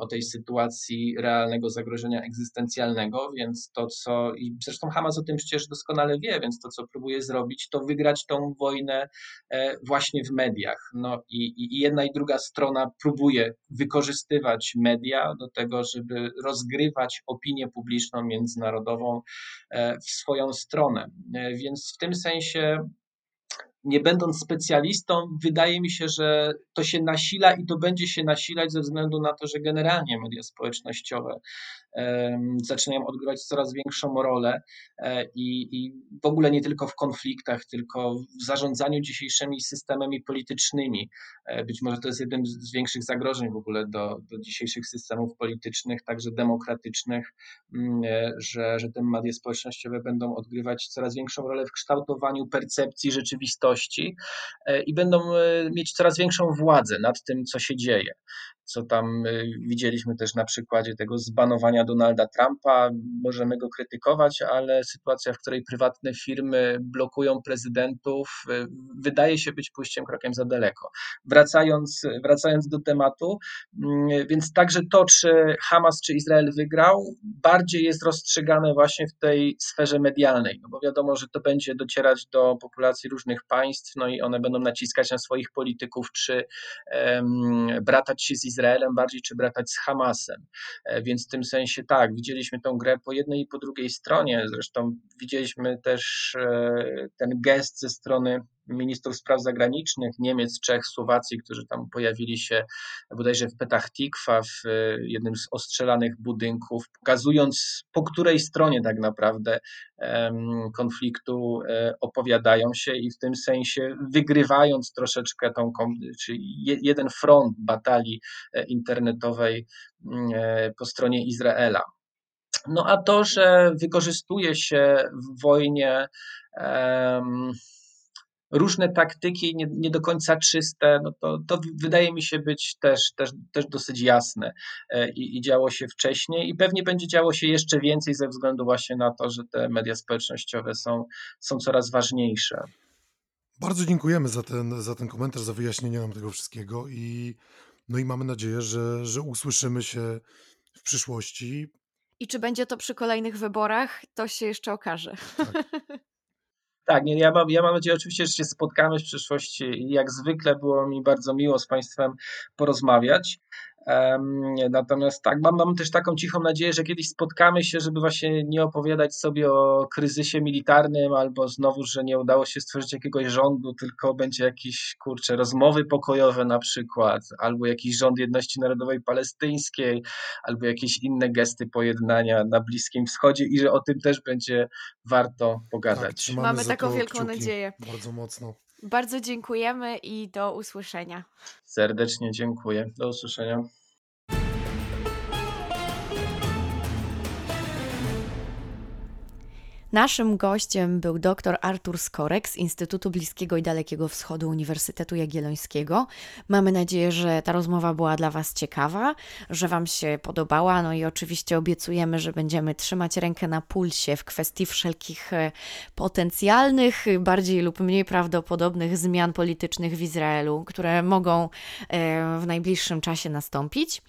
o tej sytuacji realnego zagrożenia egzystencjalnego, więc to, co, i zresztą Hamas o tym przecież doskonale wie, więc to, co próbuje zrobić, to wygrać tą wojnę e, właśnie w mediach. No i, i jedna i druga strona próbuje wykorzystywać media do tego, żeby rozgrywać opinię publiczną międzynarodową e, w swoją stronę. E, więc w tym sensie nie będąc specjalistą, wydaje mi się, że to się nasila i to będzie się nasilać ze względu na to, że generalnie media społecznościowe zaczynają odgrywać coraz większą rolę i, i w ogóle nie tylko w konfliktach, tylko w zarządzaniu dzisiejszymi systemami politycznymi. E, być może to jest jednym z większych zagrożeń w ogóle do, do dzisiejszych systemów politycznych, także demokratycznych, mm, e, że, że te media społecznościowe będą odgrywać coraz większą rolę w kształtowaniu percepcji rzeczywistości i będą mieć coraz większą władzę nad tym, co się dzieje co tam y, widzieliśmy też na przykładzie tego zbanowania Donalda Trumpa. Możemy go krytykować, ale sytuacja, w której prywatne firmy blokują prezydentów, y, wydaje się być pójściem krokiem za daleko. Wracając, wracając do tematu, mm, więc także to, czy Hamas czy Izrael wygrał, bardziej jest rozstrzygane właśnie w tej sferze medialnej, no bo wiadomo, że to będzie docierać do populacji różnych państw, no i one będą naciskać na swoich polityków, czy um, bratać się z Izraelem bardziej, czy bratać z Hamasem. E, więc w tym sensie tak, widzieliśmy tę grę po jednej i po drugiej stronie. Zresztą widzieliśmy też e, ten gest ze strony ministrów spraw zagranicznych Niemiec, Czech, Słowacji, którzy tam pojawili się bodajże w Petach Tikwa, w e, jednym z ostrzelanych budynków, pokazując po której stronie tak naprawdę konfliktu e, opowiadają się i w tym sensie wygrywając troszeczkę tą, czyli jeden front batalii e, internetowej mm, po stronie Izraela. No a to, że wykorzystuje się w wojnie różne taktyki, nie, nie do końca czyste, no to, to wydaje mi się być też, też, też dosyć jasne e, I, i działo się wcześniej i pewnie będzie działo się jeszcze więcej ze względu właśnie na to, że te media społecznościowe są, są coraz ważniejsze. Bardzo dziękujemy za ten, za ten komentarz, za wyjaśnienie nam tego wszystkiego i, no i mamy nadzieję, że, że usłyszymy się w przyszłości. I czy będzie to przy kolejnych wyborach, to się jeszcze okaże. Tak. Tak, nie, ja, mam, ja mam nadzieję oczywiście, że się spotkamy w przyszłości i jak zwykle było mi bardzo miło z Państwem porozmawiać. Natomiast tak, mam, mam też taką cichą nadzieję, że kiedyś spotkamy się, żeby właśnie nie opowiadać sobie o kryzysie militarnym albo znowu, że nie udało się stworzyć jakiegoś rządu, tylko będzie jakieś, kurcze, rozmowy pokojowe na przykład, albo jakiś rząd jedności narodowej palestyńskiej, albo jakieś inne gesty pojednania na Bliskim Wschodzie i że o tym też będzie warto pogadać. Tak, mamy taką wielką nadzieję. Bardzo mocno. Bardzo dziękujemy i do usłyszenia. Serdecznie dziękuję. Do usłyszenia. Naszym gościem był dr Artur Skorek z Instytutu Bliskiego i Dalekiego Wschodu Uniwersytetu Jagiellońskiego. Mamy nadzieję, że ta rozmowa była dla Was ciekawa, że Wam się podobała. No i oczywiście obiecujemy, że będziemy trzymać rękę na pulsie w kwestii wszelkich e, potencjalnych, bardziej lub mniej prawdopodobnych zmian politycznych w Izraelu, które mogą e, w najbliższym czasie nastąpić.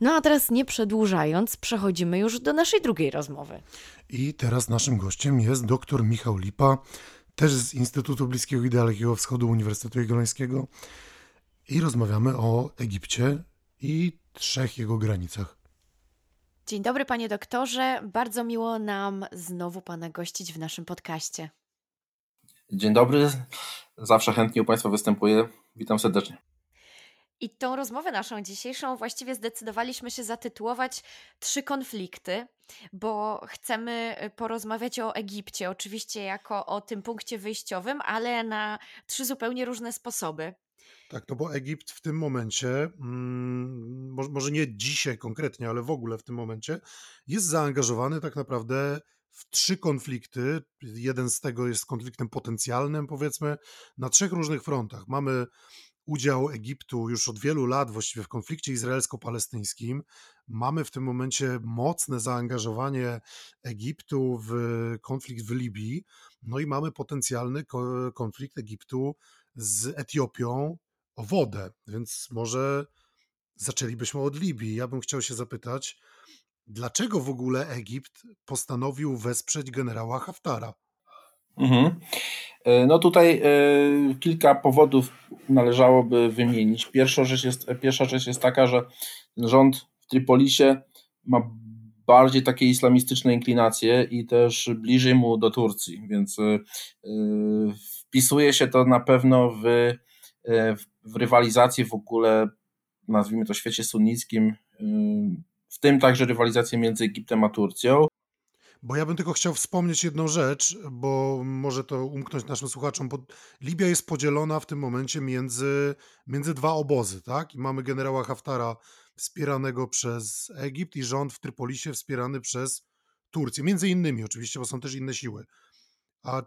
No a teraz nie przedłużając, przechodzimy już do naszej drugiej rozmowy. I teraz naszym gościem jest dr Michał Lipa, też z Instytutu Bliskiego i Dalekiego Wschodu Uniwersytetu Jagiellońskiego. I rozmawiamy o Egipcie i trzech jego granicach. Dzień dobry, panie doktorze. Bardzo miło nam znowu pana gościć w naszym podcaście. Dzień dobry. Zawsze chętnie u państwa występuję. Witam serdecznie. I tą rozmowę naszą dzisiejszą właściwie zdecydowaliśmy się zatytułować Trzy konflikty, bo chcemy y, porozmawiać o Egipcie, oczywiście jako o tym punkcie wyjściowym, ale na trzy zupełnie różne sposoby. Tak, no bo Egipt w tym momencie, mm, może nie dzisiaj konkretnie, ale w ogóle w tym momencie, jest zaangażowany tak naprawdę w trzy konflikty. Jeden z tego jest konfliktem potencjalnym, powiedzmy, na trzech różnych frontach. Mamy udział Egiptu już od wielu lat właściwie w konflikcie izraelsko-palestyńskim. Mamy w tym momencie mocne zaangażowanie Egiptu w konflikt w Libii, no i mamy potencjalny konflikt Egiptu z Etiopią o wodę, więc może zaczęlibyśmy od Libii. Ja bym chciał się zapytać, dlaczego w ogóle Egipt postanowił wesprzeć generała Haftara? Mhm. E, no tutaj e, kilka powodów należałoby wymienić. Pierwsza rzecz, jest, pierwsza rzecz jest taka, że rząd w Tripolisie ma bardziej takie islamistyczne inklinacje i też bliżej mu do Turcji, więc wpisuje się to na pewno w, w rywalizację w ogóle, nazwijmy to świecie sunnickim, w tym także rywalizację między Egiptem a Turcją. Bo ja bym tylko chciał wspomnieć jedną rzecz, bo może to umknąć naszym słuchaczom, bo Libia jest podzielona w tym momencie między, między dwa obozy, tak? I mamy generała Haftara wspieranego przez Egipt i rząd w Trypolisie wspierany przez Turcję. Między innymi oczywiście, bo są też inne siły. A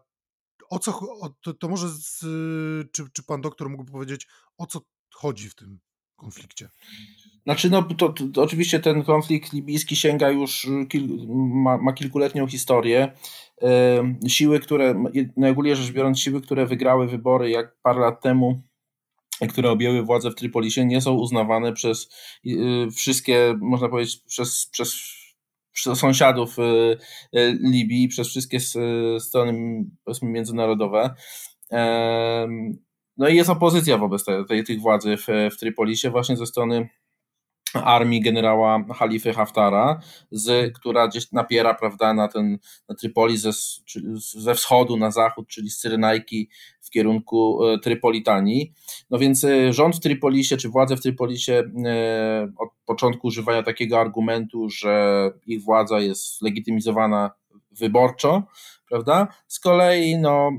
o co, o, to, to może z, czy, czy pan doktor mógłby powiedzieć, o co chodzi w tym konflikcie? Znaczy, no to, to, oczywiście ten konflikt libijski sięga już, kil, ma, ma, kilkuletnią historię. E, siły, które, najogólniej rzecz biorąc, siły, które wygrały wybory jak parę lat temu, które objęły władzę w Trypolisie, nie są uznawane przez y, wszystkie, można powiedzieć, przez, przez, przez sąsiadów y, y, Libii, przez wszystkie strony, międzynarodowe. No i jest opozycja wobec tej, tej, tych władzy w, w Trypolisie właśnie ze strony armii generała Halify Haftara, z, która gdzieś napiera prawda, na ten na Trypoli ze, ze wschodu na zachód, czyli z Cyrenajki w kierunku e, Trypolitanii. No więc e, rząd w Trypolisie, czy władze w Trypolisie e, od początku używają takiego argumentu, że ich władza jest legitymizowana wyborczo, prawda? Z kolei no,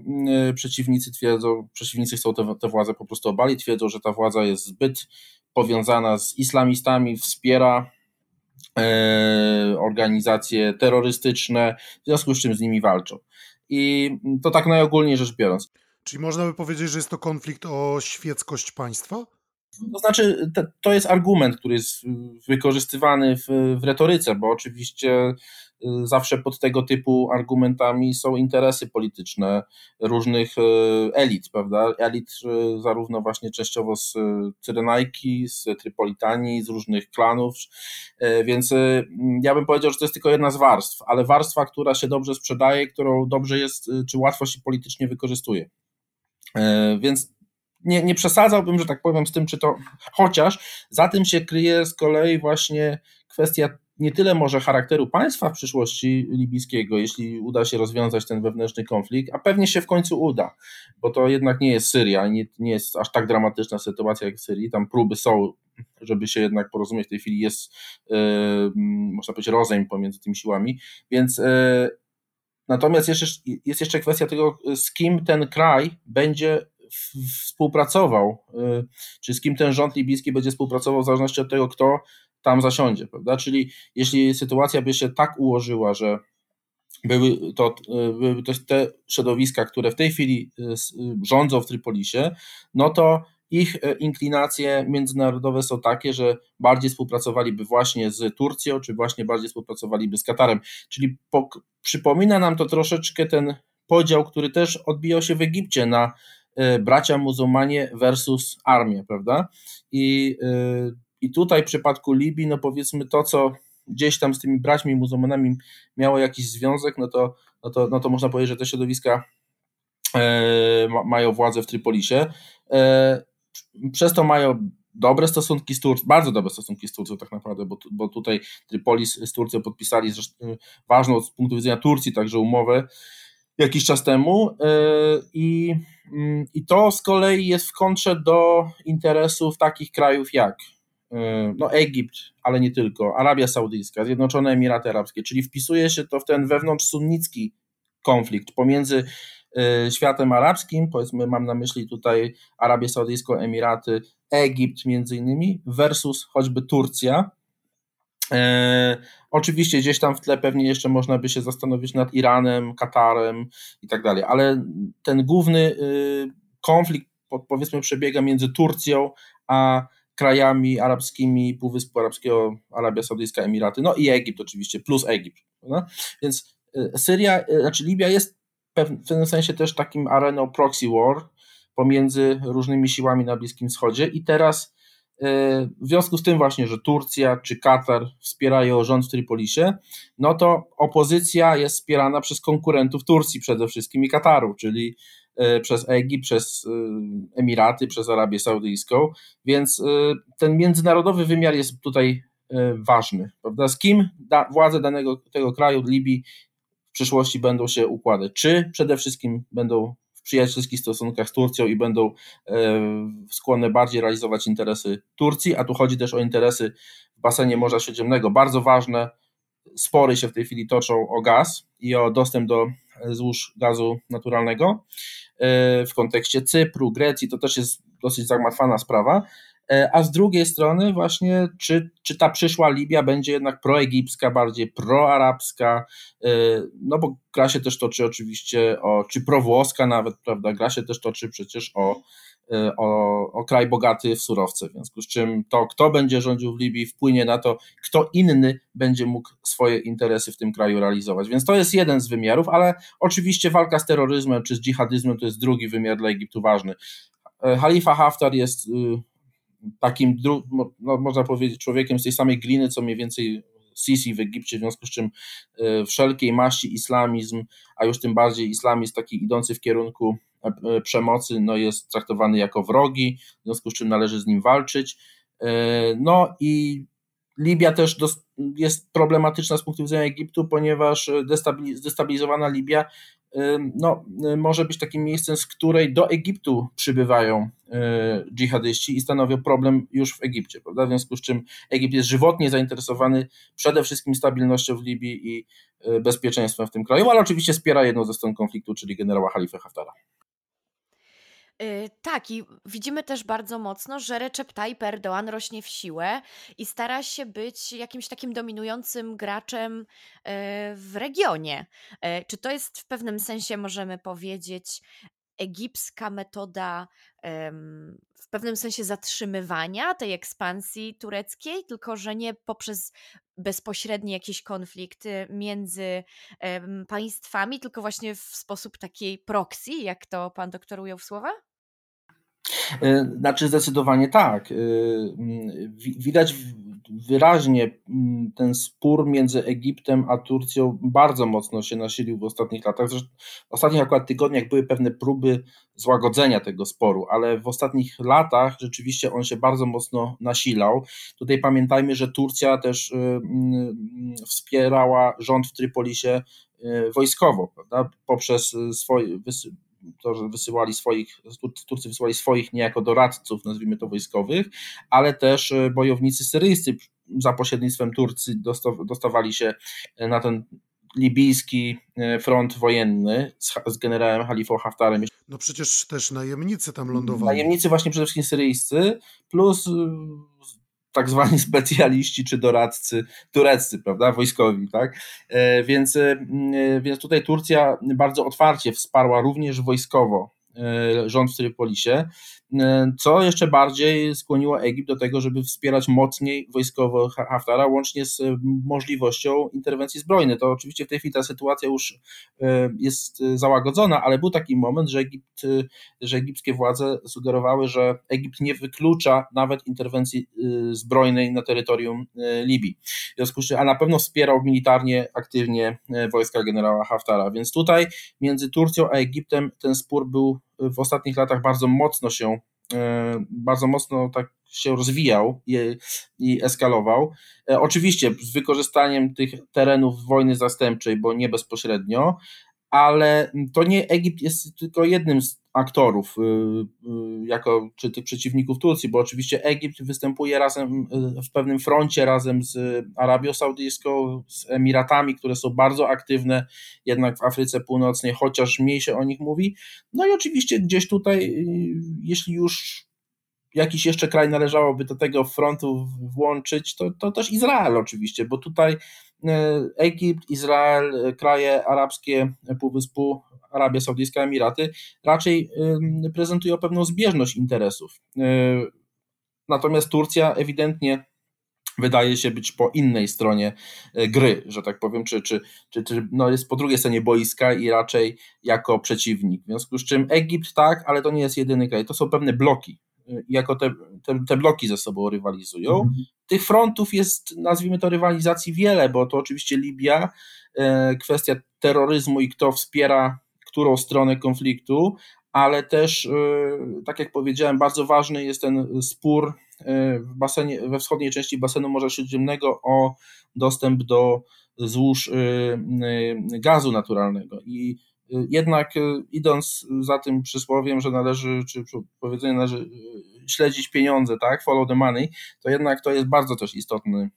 przeciwnicy twierdzą, przeciwnicy chcą tę władzę po prostu obalić, twierdzą, że ta władza jest zbyt powiązana z islamistami, wspiera e, organizacje terrorystyczne, w związku z czym z nimi walczą. I to tak najogólniej rzecz biorąc. Czyli można by powiedzieć, że jest to konflikt o świeckość państwa? To znaczy, to jest argument, który jest wykorzystywany w, w retoryce, bo oczywiście zawsze pod tego typu argumentami są interesy polityczne różnych y, elit, prawda? Elit y, zarówno właśnie częściowo z Cyrenajki, z Trypolitanii, z różnych klanów, więc ja bym powiedział, że to jest tylko jedna z warstw, ale warstwa, która się dobrze sprzedaje, którą dobrze jest, czy łatwo się politycznie wykorzystuje. Więc nie, nie przesadzałbym, że tak powiem, z tym, czy to, chociaż za tym się kryje z kolei właśnie kwestia nie tyle może charakteru państwa w przyszłości libijskiego, jeśli uda się rozwiązać ten wewnętrzny konflikt, a pewnie się w końcu uda, bo to jednak nie jest Syria, nie, nie jest aż tak dramatyczna sytuacja jak w Syrii, tam próby są, żeby się jednak porozumieć, w tej chwili jest, yy, można powiedzieć, rozejm pomiędzy tymi siłami, więc yy, natomiast jeszcze, jest jeszcze kwestia tego, z kim ten kraj będzie współpracował, yy, czy z kim ten rząd libijski będzie współpracował, w zależności od tego, kto tam zasiądzie, prawda? Czyli jeśli sytuacja by się tak ułożyła, że były to, były to te środowiska, które w tej chwili y, y, rządzą w Trypolisie, no to ich e, inklinacje międzynarodowe są takie, że bardziej współpracowaliby właśnie z Turcją, czy właśnie bardziej współpracowaliby z Katarem. Czyli po, przypomina nam to troszeczkę ten podział, który też odbijał się w Egipcie na bracia muzułmanie versus armię, prawda? I i tutaj w przypadku Libii, no powiedzmy to, co gdzieś tam z tymi braćmi muzułmanami miało jakiś związek, no to, no to, no to można powiedzieć, że te środowiska e, mają władzę w Trypolisie. E, przez to mają dobre stosunki z Turcją, bardzo dobre stosunki z Turcją tak naprawdę, bo, bo tutaj Trypolis z Turcją podpisali zresztą ważną z punktu widzenia Turcji także umowę jakiś czas temu e, i, mm, i to z kolei jest w kontrze do interesów takich krajów jak E, no Egipt, ale nie tylko, Arabia Saudyjska, Zjednoczone Emiraty Arabskie, czyli wpisuje się to w ten wewnątrz sunnicki konflikt pomiędzy e, światem arabskim, powiedzmy mam na myśli tutaj Arabię Saudyjską, Emiraty, Egipt między innymi, versus choćby Turcja. E, oczywiście gdzieś tam w tle pewnie jeszcze można by się zastanowić nad Iranem, Katarem i tak dalej, ale ten główny y, konflikt powiedzmy przebiega między Turcją a krajami arabskimi Półwyspu Arabskiego, Arabia Saudyjska, Emiraty, no i Egipt oczywiście, plus Egipt. No? Więc y, Syria, y, znaczy Libia jest w pewnym sensie też takim areną proxy war pomiędzy różnymi siłami na Bliskim Wschodzie i teraz y, w związku z tym właśnie, że Turcja czy Katar wspierają rząd w Tripolisie, no to opozycja jest wspierana przez konkurentów Turcji przede wszystkim i Kataru, czyli E, przez Egipt, przez e, Emiraty, przez Arabię Saudyjską, więc e, ten międzynarodowy wymiar jest tutaj ważny, prawda? Z kim da, władze danego tego kraju, Libii, w przyszłości będą się układać? Czy przede wszystkim będą w przyjacielskich stosunkach z Turcją i będą skłonne bardziej realizować interesy Turcji, a tu chodzi też o interesy w basenie Morza Śródziemnego, bardzo ważne. Spory się w tej chwili toczą o gaz i o dostęp do złóż gazu naturalnego w kontekście Cypru, Grecji, to też jest dosyć zagmatwana sprawa. E, a z drugiej strony właśnie, czy, czy ta przyszła Libia będzie jednak proegipska, bardziej proarabska, e, no bo gra się też toczy oczywiście o, czy prowłoska nawet, prawda, gra się też toczy przecież o, e, o, o kraj bogaty w surowce, w związku z czym to, kto będzie rządził w Libii, wpłynie na to, kto inny będzie mógł swoje interesy w tym kraju realizować. Więc to jest jeden z wymiarów, ale oczywiście walka z terroryzmem czy z dżihadizmem to jest drugi wymiar dla Egiptu ważny. Halifa Haftar jest y, takim, no, można powiedzieć, człowiekiem z tej samej gliny, co mniej więcej Sisi w Egipcie, w związku z czym e, wszelkiej maści islamizm, a już tym bardziej islamizm taki idący w kierunku e, przemocy, no jest traktowany jako wrogi, w związku z czym należy z nim walczyć. E, no i Libia też jest problematyczna z punktu widzenia Egiptu, ponieważ zdestabilizowana Libia no, może być takim miejscem, z której do Egiptu przybywają dżihadyści i stanowią problem już w Egipcie, prawda? W związku z czym Egipt jest żywotnie zainteresowany przede wszystkim stabilnością w Libii i bezpieczeństwem w tym kraju, ale oczywiście wspiera jedną ze stron konfliktu, czyli generała Halifę Haftara. Y, tak, i widzimy też bardzo mocno, że Recep Tayyip Erdoğan rośnie w siłę i stara się być jakimś takim dominującym graczem e, w regionie. E, czy to jest w pewnym sensie, możemy powiedzieć, egipska metoda w pewnym sensie zatrzymywania tej ekspansji tureckiej, tylko że nie poprzez bezpośrednie jakieś konflikty między państwami, tylko właśnie w sposób takiej proxy, jak to pan doktor ujął w słowa? E, znaczy zdecydowanie tak. E, widać wyraźnie ten spór między Egiptem a Turcją bardzo mocno się nasilił w ostatnich latach. Zresztą w ostatnich akurat tygodniach były pewne próby złagodzenia tego sporu, ale w ostatnich latach rzeczywiście on się bardzo mocno nasilał. Tutaj pamiętajmy, że Turcja też e, wspierała rząd w Trypolisie wojskowo, prawda? poprzez swoje to, że wysyłali swoich, Turcy wysyłali swoich niejako doradców, nazwijmy to wojskowych, ale też e, bojownicy syryjscy za pośrednictwem Turcji dostawali się e, na ten libijski e, front wojenny z, z generałem Halifą Haftarem. No przecież też najemnicy tam lądowali. Najemnicy właśnie przede wszystkim syryjscy, plus tak zwani specjaliści czy doradcy tureccy, prawda, wojskowi, tak? E, więc, e, więc tutaj Turcja bardzo otwarcie wsparła również wojskowo E, rząd w Trypolisie, e, co jeszcze bardziej skłoniło Egipt do tego, żeby wspierać mocniej wojskowo Haftara, łącznie z e, możliwością interwencji zbrojnej. To oczywiście w tej chwili ta sytuacja już jest załagodzona, ale był taki moment, że, Egipt, że egipskie władze sugerowały, że Egipt nie wyklucza nawet interwencji zbrojnej na terytorium Libii. W związku z czym, a na pewno wspierał militarnie aktywnie wojska generała Haftara. Więc tutaj między Turcją a Egiptem ten spór był w ostatnich latach bardzo mocno się, e, bardzo mocno tak się rozwijał i, i eskalował. E, oczywiście z wykorzystaniem tych terenów wojny zastępczej, bo nie bezpośrednio, ale to nie Egipt jest tylko jednym z aktorów, y, y, jako czy tych przeciwników Turcji, bo oczywiście Egipt występuje razem y, w pewnym froncie razem z Arabią Saudyjską, z Emiratami, które są bardzo aktywne jednak w Afryce Północnej, chociaż mniej się o nich mówi. No i oczywiście gdzieś tutaj, jeśli już jakiś jeszcze kraj należałoby do tego frontu włączyć, to, to też Izrael oczywiście, bo tutaj Egipt, Izrael, kraje arabskie Półwyspu Arabia Saudyjska, Emiraty, raczej prezentują pewną zbieżność interesów. Natomiast Turcja ewidentnie wydaje się być po innej stronie gry, że tak powiem, czy, czy, czy, czy no jest po drugiej stronie boiska i raczej jako przeciwnik. W związku z czym Egipt tak, ale to nie jest jedyny kraj, to są pewne bloki. Jako te, te, te bloki ze sobą rywalizują. Mhm. Tych frontów jest, nazwijmy to, rywalizacji wiele, bo to oczywiście Libia, kwestia terroryzmu i kto wspiera którą stronę konfliktu, ale też, y, tak jak powiedziałem, bardzo ważny jest ten spór w basenie, we wschodniej części basenu Morza Śródziemnego o dostęp do złóż gazu naturalnego. I jednak idąc za tym przysłowiem, że należy, czy powiedzenie należy śledzić pieniądze, tak, follow the money, to jednak to jest bardzo też istotny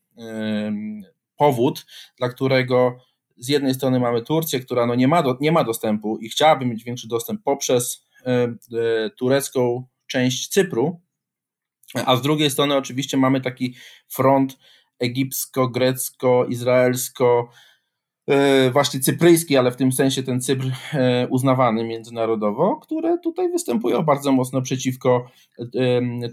powód, dla którego z jednej strony mamy Turcję, która no nie, ma do, nie ma dostępu i chciałaby mieć większy dostęp poprzez e, e, turecką część Cypru, a z drugiej strony oczywiście mamy taki front egipsko-grecko-izraelsko E, właśnie cypryjski, ale w tym sensie ten Cypr e, uznawany międzynarodowo, które tutaj występują bardzo mocno przeciwko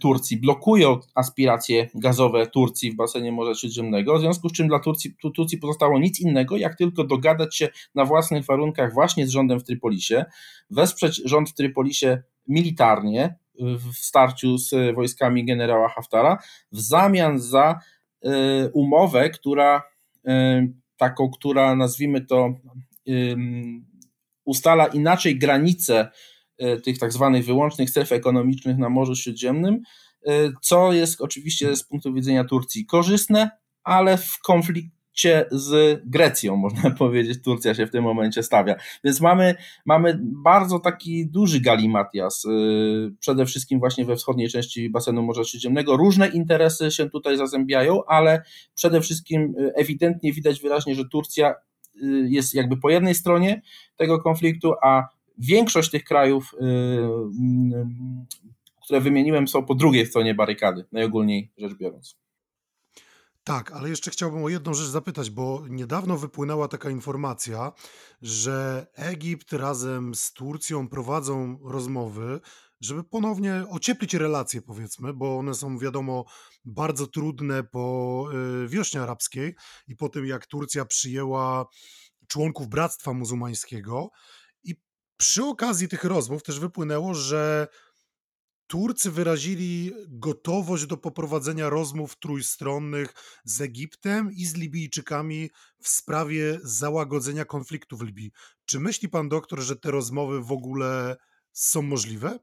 Turcji, blokują aspiracje gazowe Turcji w basenie Morza Śródziemnego, w związku z czym dla Turcji, Turcji pozostało nic innego, jak tylko dogadać się na własnych warunkach właśnie z rządem w Trypolisie, wesprzeć rząd w Trypolisie militarnie w starciu z wojskami generała Haftara, w zamian za e, umowę, która taką, która nazwijmy to ustala inaczej granice e, tych tak zwanych wyłącznych stref ekonomicznych na Morzu Śródziemnym, e, co jest oczywiście z punktu widzenia Turcji korzystne, ale w konflikt z Grecją, można powiedzieć, Turcja się w tym momencie stawia. Więc mamy, mamy bardzo taki duży galimatias, y, przede wszystkim właśnie we wschodniej części basenu Morza Śródziemnego. Różne interesy się tutaj zazębiają, ale przede wszystkim y, ewidentnie widać wyraźnie, że Turcja y, jest jakby po jednej stronie tego konfliktu, a większość tych krajów, które wymieniłem, są po drugiej stronie barykady, najogólniej rzecz biorąc. Tak, ale jeszcze chciałbym o jedną rzecz zapytać, bo niedawno wypłynęła taka informacja, że Egipt razem z Turcją prowadzą rozmowy, żeby ponownie ocieplić relacje, powiedzmy, bo one są, wiadomo, bardzo trudne po y, wiośnie arabskiej i po tym, jak Turcja przyjęła członków Bractwa Muzułmańskiego. I przy okazji tych rozmów też wypłynęło, że Turcy wyrazili gotowość do poprowadzenia rozmów trójstronnych z Egiptem i z Libijczykami w sprawie załagodzenia konfliktu w Libii. Czy myśli pan doktor, że te rozmowy w ogóle są możliwe?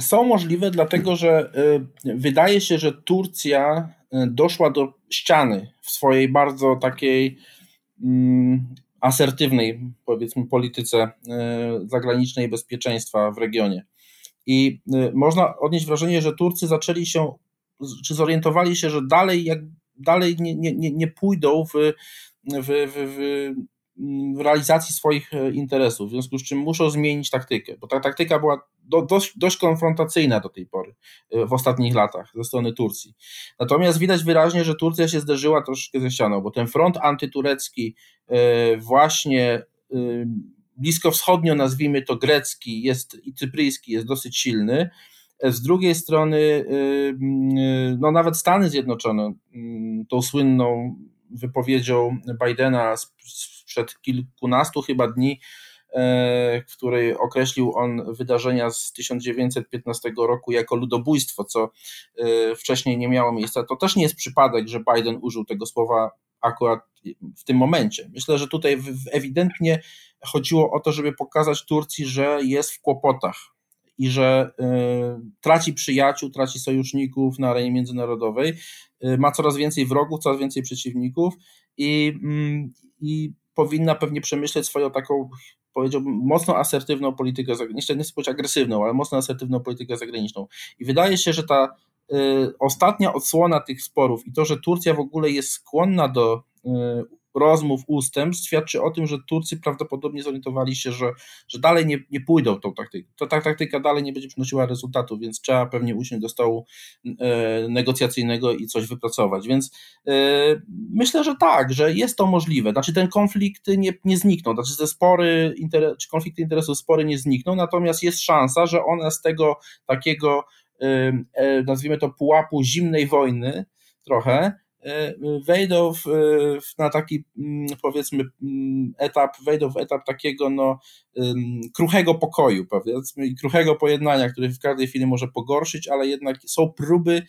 Są możliwe, dlatego że wydaje się, że Turcja doszła do ściany w swojej bardzo takiej mm, asertywnej, powiedzmy, polityce zagranicznej bezpieczeństwa w regionie. I y, można odnieść wrażenie, że Turcy zaczęli się, czy zorientowali się, że dalej, jak, dalej nie, nie, nie pójdą w, w, w, w realizacji swoich e, interesów, w związku z czym muszą zmienić taktykę, bo ta taktyka była do, dość, dość konfrontacyjna do tej pory, e, w ostatnich latach ze strony Turcji. Natomiast widać wyraźnie, że Turcja się zderzyła troszkę ze ścianą, bo ten front antyturecki e, właśnie blisko wschodnio, nazwijmy to grecki jest, i cypryjski jest dosyć silny. Z drugiej strony, y, y, no nawet Stany Zjednoczone, y, tą słynną wypowiedzią Bidena sprzed kilkunastu chyba dni, e, w której określił on wydarzenia z 1915 roku jako ludobójstwo, co e, wcześniej nie miało miejsca. To też nie jest przypadek, że Biden użył tego słowa akurat w tym momencie. Myślę, że tutaj ewidentnie chodziło o to, żeby pokazać Turcji, że jest w kłopotach i że y, traci przyjaciół, traci sojuszników na arenie międzynarodowej, y, ma coraz więcej wrogów, coraz więcej przeciwników i, mm, i powinna pewnie przemyśleć swoją taką, powiedziałbym, mocno asertywną politykę zagraniczną, nie chcę powiedzieć agresywną, ale mocno asertywną politykę zagraniczną. I wydaje się, że ta y, ostatnia odsłona tych sporów i to, że Turcja w ogóle jest skłonna do rozmów, ustępstw świadczy o tym, że Turcy prawdopodobnie zorientowali się, że, że dalej nie, nie pójdą tą taktyką. To, ta taktyka dalej nie będzie przynosiła rezultatu, więc trzeba pewnie usiąść do stołu e, negocjacyjnego i coś wypracować. Więc e, myślę, że tak, że jest to możliwe. Znaczy ten konflikt nie, nie zniknął, znaczy te spory, inter, czy konflikty interesów, spory nie znikną, natomiast jest szansa, że one z tego takiego e, nazwijmy to pułapu zimnej wojny trochę, wejdą w, na taki mm, powiedzmy mm, etap, wejdą w etap takiego no, kruchego pokoju powiedzmy i kruchego pojednania, który w każdej chwili może pogorszyć, ale jednak są próby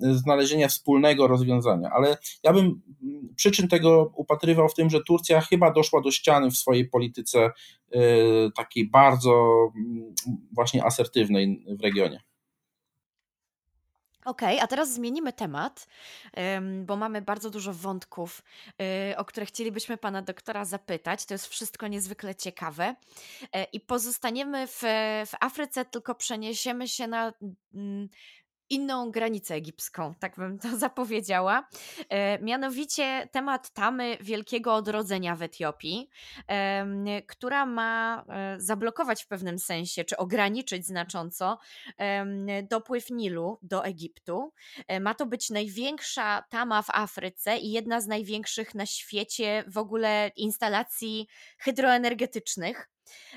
znalezienia wspólnego rozwiązania. Ale ja bym mm, przyczyn tego upatrywał w tym, że Turcja chyba doszła do ściany w swojej polityce e, takiej bardzo właśnie asertywnej w regionie. Okej, okay, a teraz zmienimy temat, bo mamy bardzo dużo wątków, y, o które chcielibyśmy pana doktora zapytać. To jest wszystko niezwykle ciekawe. E, I pozostaniemy w, w Afryce, tylko przeniesiemy się na mm, inną granicę egipską, tak bym to zapowiedziała. E, mianowicie temat tamy Wielkiego Odrodzenia w Etiopii, która ma e, zablokować w pewnym sensie, czy ograniczyć znacząco dopływ Nilu do Egiptu. E, ma to być największa tama w Afryce i jedna z największych na świecie w ogóle instalacji hydroenergetycznych.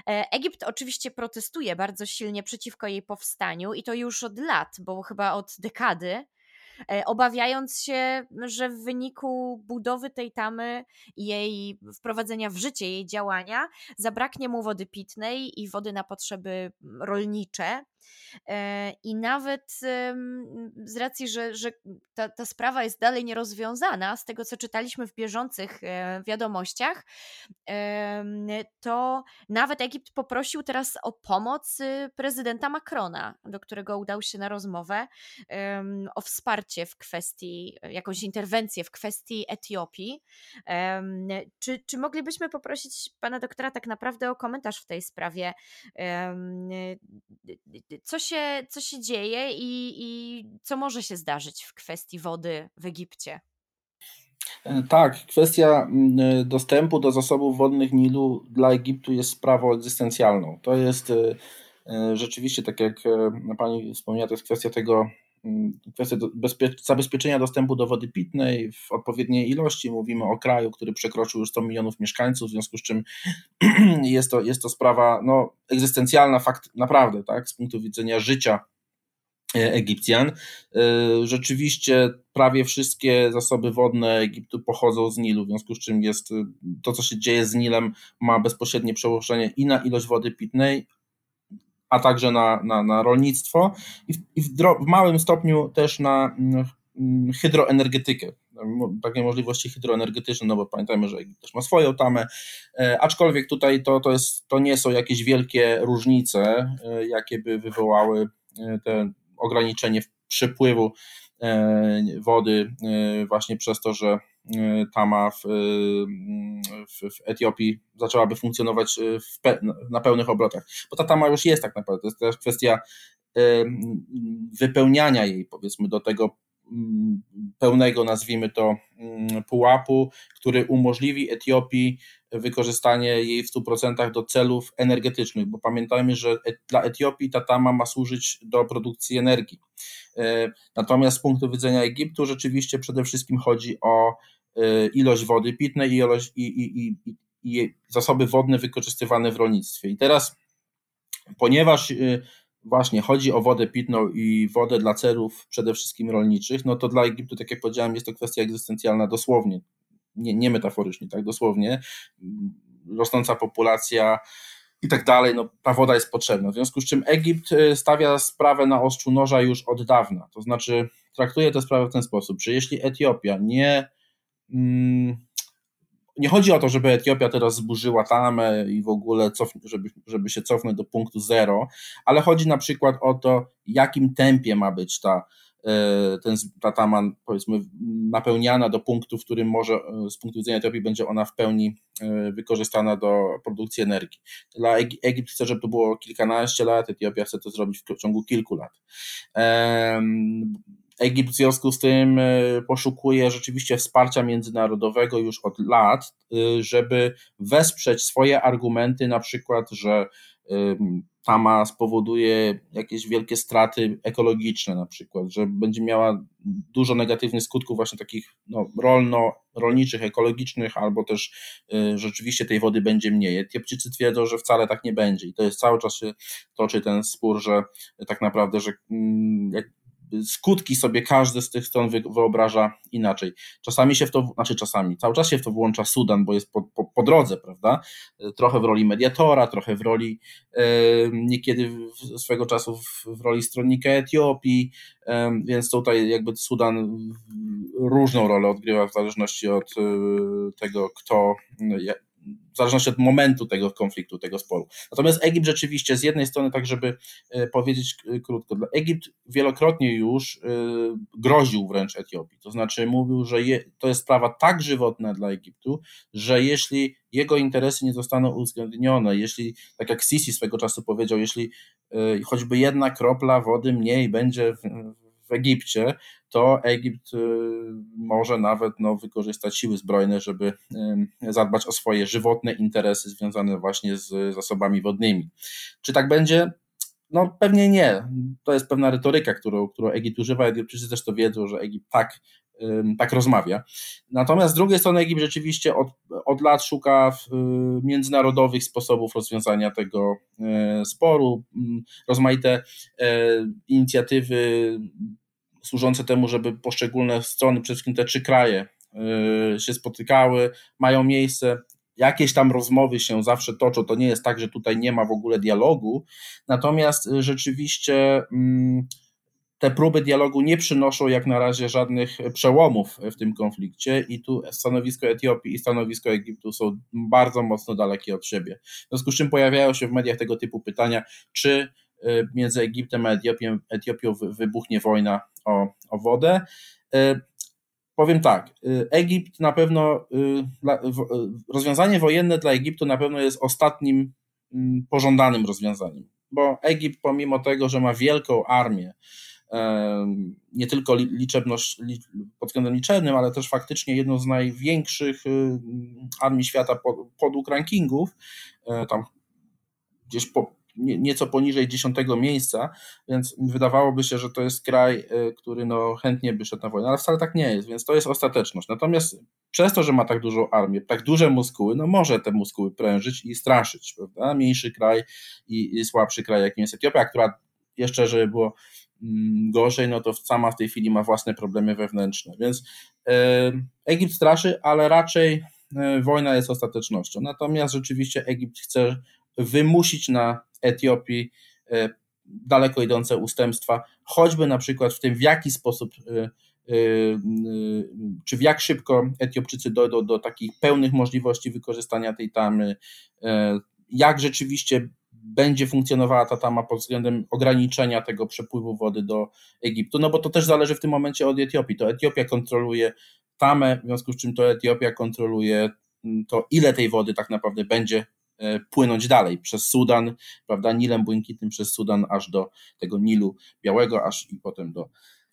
E, Egipt oczywiście protestuje bardzo silnie przeciwko jej powstaniu i to już od lat, bo chyba od dekady. E, obawiając się, że w wyniku budowy tej tamy i jej wprowadzenia w życie jej działania zabraknie mu wody pitnej i wody na potrzeby rolnicze. E, I nawet z racji, że, że ta, ta sprawa jest dalej nierozwiązana, z tego co czytaliśmy w bieżących e, wiadomościach, to nawet Egipt poprosił teraz o pomoc y, prezydenta Macrona, do którego udał się na rozmowę, o wsparcie w kwestii, jakąś interwencję w kwestii Etiopii. Czy, czy moglibyśmy poprosić pana doktora tak naprawdę o komentarz w tej sprawie? Co się, co się dzieje i, i co może się zdarzyć w kwestii wody w Egipcie? E, tak, kwestia mm, e, dostępu do zasobów wodnych Nilu dla Egiptu jest sprawą egzystencjalną. To jest e, rzeczywiście, tak jak Pani wspomniała, to jest kwestia tego, kwestia zabezpieczenia dostępu do wody pitnej w odpowiedniej ilości. Mówimy o kraju, który przekroczył już 100 milionów mieszkańców, w związku z czym jest to, jest to sprawa no, egzystencjalna, fakt naprawdę, tak, z punktu widzenia życia E, Egipcjan. E, rzeczywiście prawie wszystkie zasoby wodne Egiptu pochodzą z Nilu, w związku z czym jest e, to, co się dzieje z Nilem, ma bezpośrednie przełożenie i na ilość wody pitnej, a także na, na, na rolnictwo i, w, i w, w małym stopniu też na mm, hydroenergetykę, takie możliwości hydroenergetyczne, no bo pamiętajmy, że Egipt też ma swoją tamę, aczkolwiek tutaj to, to, jest, to nie są jakieś wielkie różnice, jakie by wywołały te ograniczenie przepływu e, wody e, właśnie przez to, że e, tama w, w, w Etiopii zaczęłaby funkcjonować pe, na pełnych obrotach. Bo ta tama już jest tak naprawdę, to jest też kwestia wypełniania jej powiedzmy do tego mm, pełnego, nazwijmy to, mm, pułapu, który umożliwi Etiopii wykorzystanie jej w 100% do celów energetycznych, bo pamiętajmy, że dla Etiopii ta tama ma służyć do produkcji energii. E, natomiast z punktu widzenia Egiptu rzeczywiście przede wszystkim chodzi o e, ilość wody pitnej i, ilość, i, i, i, i zasoby wodne wykorzystywane w rolnictwie. I teraz, ponieważ e, właśnie chodzi o wodę pitną i wodę dla celów przede wszystkim rolniczych, no to dla Egiptu, tak jak powiedziałem, jest to kwestia egzystencjalna dosłownie nie, nie metaforycznie, tak dosłownie, rosnąca populacja i tak dalej, no, ta woda jest potrzebna. W związku z czym Egipt y, stawia sprawę na ostrzu noża już od dawna. To znaczy, traktuje tę sprawę w ten sposób, że jeśli Etiopia nie. Mm, nie chodzi o to, żeby Etiopia teraz zburzyła tamę i w ogóle cof, żeby, żeby się cofnąć do punktu zero, ale chodzi na przykład o to, jakim tempie ma być ta E, ten, ta tama powiedzmy napełniana do punktu, w którym może e, z punktu widzenia Etiopii będzie ona w pełni e, wykorzystana do produkcji energii. Dla Egipt chce, żeby to było kilkanaście lat, Etiopia chce to zrobić w ciągu kilku lat. Egipt w związku z tym poszukuje rzeczywiście wsparcia międzynarodowego już od lat, żeby wesprzeć swoje argumenty, na przykład, że tama spowoduje jakieś wielkie straty ekologiczne na przykład, że będzie miała dużo negatywnych skutków właśnie takich no, rolno, rolniczych, ekologicznych, albo też y, rzeczywiście tej wody będzie mniej. Etiopczycy twierdzą, że wcale tak nie będzie i to jest cały czas się toczy ten spór, że tak naprawdę, że mm, skutki sobie każdy z tych stron wyobraża inaczej. Czasami się w to, znaczy czasami, cały czas się w to włącza Sudan, bo jest po, po, po drodze, prawda? Trochę w roli mediatora, trochę w roli e, niekiedy w, swego czasu w, w, roli stronnika Etiopii, e, więc tutaj jakby Sudan różną rolę odgrywa w zależności od e, tego, kto w zależności od momentu tego konfliktu, tego sporu. Natomiast Egipt rzeczywiście z jednej strony, tak żeby e, powiedzieć krótko, Egipt wielokrotnie już e, groził wręcz Etiopii, to znaczy mówił, że je, to jest sprawa tak żywotna dla Egiptu, że jeśli jego interesy nie zostaną uwzględnione, jeśli, tak jak Sisi swego czasu powiedział, jeśli choćby jedna kropla wody mniej będzie w, w Egipcie, to Egipt y, może nawet no, wykorzystać siły zbrojne, żeby zadbać o swoje żywotne interesy związane właśnie z zasobami wodnymi. Czy tak będzie? No pewnie nie. To jest pewna retoryka, którą, którą Egipt używa. Egipczycy też to wiedzą, że Egipt tak, tak rozmawia. Natomiast z drugiej strony Egipt rzeczywiście od, od lat szuka y, międzynarodowych sposobów rozwiązania tego y, sporu. Rozmaite inicjatywy służące temu, żeby poszczególne strony, przede wszystkim te trzy kraje y, się spotykały, mają miejsce. Jakieś tam rozmowy się zawsze toczą. To nie jest tak, że tutaj nie ma w ogóle dialogu. Natomiast y, rzeczywiście mm, te próby dialogu nie przynoszą jak na razie żadnych przełomów w tym konflikcie i tu stanowisko Etiopii i stanowisko Egiptu są bardzo mocno dalekie od siebie. W związku z czym pojawiają się w mediach tego typu pytania, czy między Egiptem a Etiopią, Etiopią wybuchnie wojna o, o wodę. E, powiem tak, e, Egipt na pewno, e, rozwiązanie wojenne dla Egiptu na pewno jest ostatnim mm, pożądanym rozwiązaniem, bo Egipt pomimo tego, że ma wielką armię, nie tylko liczebność pod względem liczebnym, ale też faktycznie jedną z największych armii świata podług rankingów, tam gdzieś po, nieco poniżej dziesiątego miejsca, więc wydawałoby się, że to jest kraj, e, który no chętnie by szedł na wojnę, ale wcale tak nie jest, więc to jest ostateczność. Natomiast przez to, że ma tak dużą armię, tak duże muskuły, no może te muskuły prężyć i straszyć, prawda? Mniejszy kraj i, i słabszy kraj, jakim jest Etiopia, która jeszcze, żeby było mm, gorzej, no to sama w tej chwili ma własne problemy wewnętrzne, więc e, Egipt straszy, ale raczej e, wojna jest ostatecznością. Natomiast rzeczywiście Egipt chce wymusić na Etiopii e, daleko idące ustępstwa, choćby na przykład w tym, w jaki sposób, e, e, czy w jak szybko Etiopczycy dojdą do takich pełnych możliwości wykorzystania tej tamy, jak rzeczywiście będzie funkcjonowała ta tama pod względem ograniczenia tego przepływu wody do Egiptu, no bo to też zależy w tym momencie od Etiopii. To Etiopia kontroluje tamę, w związku z czym to Etiopia kontroluje to, ile tej wody tak naprawdę będzie płynąć dalej przez Sudan, prawda, Nilem Błękitnym przez Sudan aż do tego Nilu Białego, aż i potem do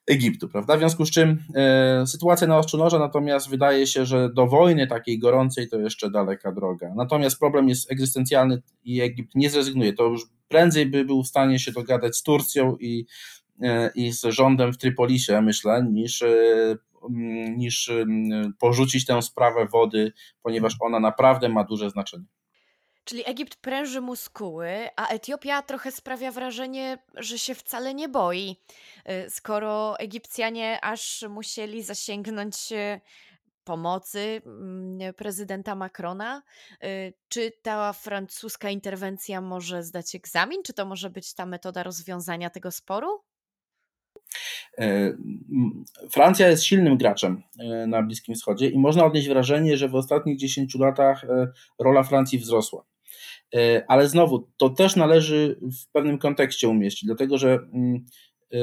Egiptu, prawda? W związku z czym e, sytuacja na noża, natomiast wydaje się, że do wojny takiej gorącej to jeszcze daleka droga. Natomiast problem jest egzystencjalny i Egipt nie zrezygnuje. To już prędzej by był w stanie się dogadać z Turcją i, e, i z rządem w Trypolisie, myślę, niż, e, niż porzucić tę sprawę wody, ponieważ ona naprawdę ma duże znaczenie. Czyli Egipt pręży muskuły, a Etiopia trochę sprawia wrażenie, że się wcale nie boi. Y, skoro Egipcjanie aż musieli zasięgnąć y, pomocy mm, prezydenta Macrona, y, czy ta francuska interwencja może zdać egzamin? Czy to może być ta metoda rozwiązania tego sporu? E, Francja jest silnym graczem e, na Bliskim Wschodzie i można odnieść wrażenie, że w ostatnich 10 latach e, rola Francji wzrosła. E, ale znowu, to też należy w pewnym kontekście umieścić, dlatego że mm, e,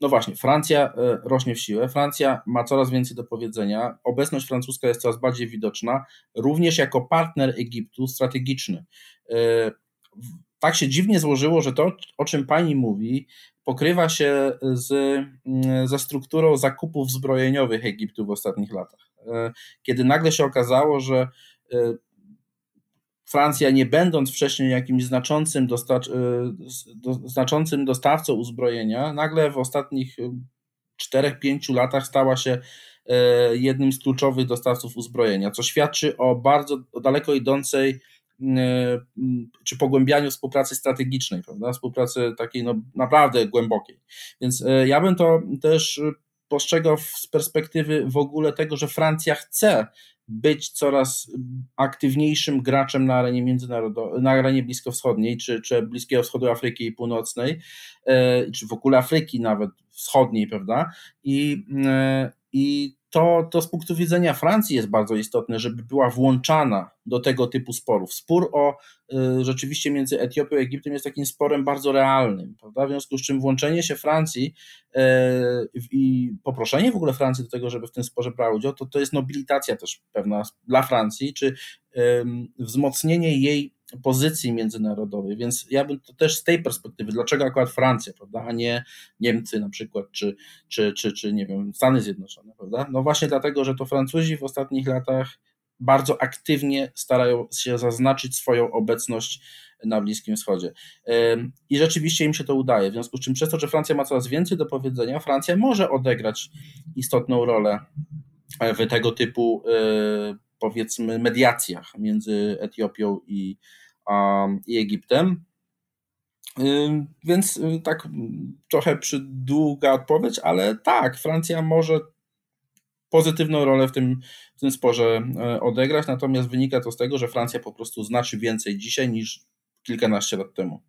no właśnie, Francja e, rośnie w siłę, Francja ma coraz więcej do powiedzenia, obecność francuska jest coraz bardziej widoczna, również jako partner Egiptu strategiczny. Tak się dziwnie złożyło, że to, o czym pani mówi, pokrywa się z, mm, ze strukturą zakupów zbrojeniowych Egiptu w ostatnich latach. Kiedy nagle się okazało, że Francja, nie będąc wcześniej jakimś znaczącym, do, znaczącym dostawcą uzbrojenia, nagle w ostatnich 4-5 latach stała się e, jednym z kluczowych dostawców uzbrojenia, co świadczy o bardzo o daleko idącej czy pogłębianiu współpracy strategicznej, prawda? współpracy takiej no, naprawdę głębokiej. Więc ja bym to też postrzegał z perspektywy w ogóle tego, że Francja chce być coraz aktywniejszym graczem na arenie międzynarodowej, na arenie bliskowschodniej, czy, czy Bliskiego Wschodu Afryki Północnej, e, czy w ogóle Afryki nawet wschodniej, prawda? I, e, i to, to z punktu widzenia Francji jest bardzo istotne, żeby była włączana do tego typu sporów. Spór o y, rzeczywiście między Etiopią a Egiptem jest takim sporem bardzo realnym, prawda? W związku z czym włączenie się Francji y, i poproszenie w ogóle Francji do tego, żeby w tym sporze brała udział, to, to jest nobilitacja też pewna dla Francji, czy wzmocnienie jej pozycji międzynarodowej, więc ja bym to też z tej perspektywy, dlaczego akurat Francja, prawda, a nie Niemcy na przykład, czy, czy, czy, czy nie wiem, Stany Zjednoczone, prawda? No właśnie dlatego, że to Francuzi w ostatnich latach bardzo aktywnie starają się zaznaczyć swoją obecność na Bliskim Wschodzie. I rzeczywiście im się to udaje. W związku z czym, przez to, że Francja ma coraz więcej do powiedzenia, Francja może odegrać istotną rolę w tego typu powiedzmy mediacjach między Etiopią i, i Egiptem. Więc y, tak trochę przydługa odpowiedź, ale tak, Francja może pozytywną rolę w tym, w tym sporze e, odegrać, natomiast wynika to z tego, że Francja po prostu znaczy więcej dzisiaj niż kilkanaście lat temu.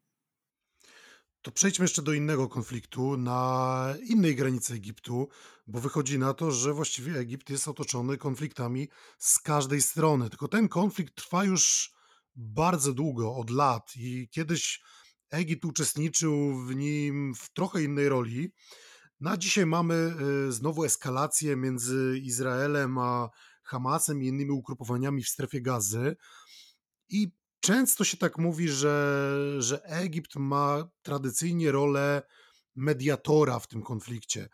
To przejdźmy jeszcze do innego konfliktu na innej granicy Egiptu, bo wychodzi na to, że właściwie Egipt jest otoczony konfliktami z każdej strony. Tylko ten konflikt trwa już bardzo długo, od lat, i kiedyś Egipt uczestniczył w nim w trochę innej roli. Na dzisiaj mamy y, znowu eskalację między Izraelem a Hamasem i innymi ugrupowaniami w strefie gazy. I Często się tak mówi, że, że Egipt ma tradycyjnie rolę mediatora w tym konflikcie.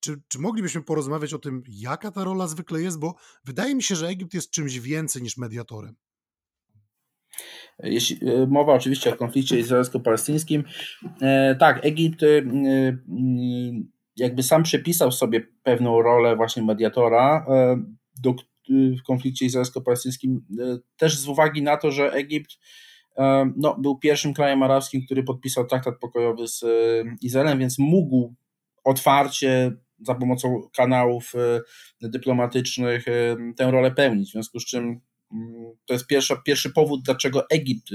Czy, czy moglibyśmy porozmawiać o tym, jaka ta rola zwykle jest? Bo wydaje mi się, że Egipt jest czymś więcej niż mediatorem. Jeśli e, mowa oczywiście o konflikcie izraelsko-palestyńskim, e, tak, Egipt e, jakby sam przepisał sobie pewną rolę właśnie mediatora, do, w konflikcie izraelsko-palestyńskim, e, też z uwagi na to, że Egipt e, no, był pierwszym krajem arabskim, który podpisał traktat pokojowy z e, Izraelem, więc mógł otwarcie za pomocą kanałów dyplomatycznych tę rolę pełnić. W związku z czym mm, to jest pierwszy, pierwszy powód, dlaczego Egipt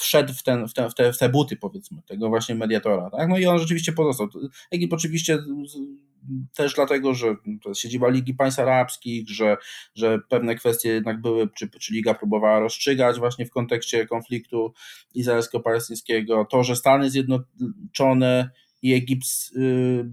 wszedł w, ten, w, te, w, te, w te buty, powiedzmy, tego właśnie mediatora. Tak? No i on rzeczywiście pozostał. Egipt oczywiście też dlatego, że to jest siedziba Ligi Państw Arabskich, że, że pewne kwestie jednak były, czy, czy Liga próbowała rozstrzygać właśnie w kontekście konfliktu izraelsko-palestyńskiego. To, że Stany Zjednoczone i Egipt y,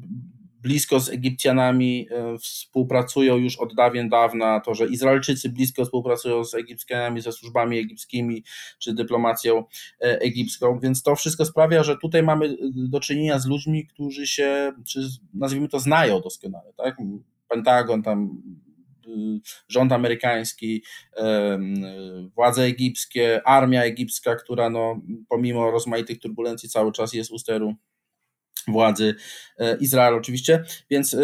blisko z Egipcjanami e, współpracują już od dawien dawna, to, że Izraelczycy blisko współpracują z Egipcjanami, ze służbami egipskimi czy dyplomacją e, egipską, więc to wszystko sprawia, że tutaj mamy e, do czynienia z ludźmi, którzy się, czy nazwijmy to, znają doskonale, tak? Pentagon tam rząd amerykański, władze egipskie, armia egipska, która no, pomimo rozmaitych turbulencji cały czas jest u steru władzy e, Izrael oczywiście, więc e,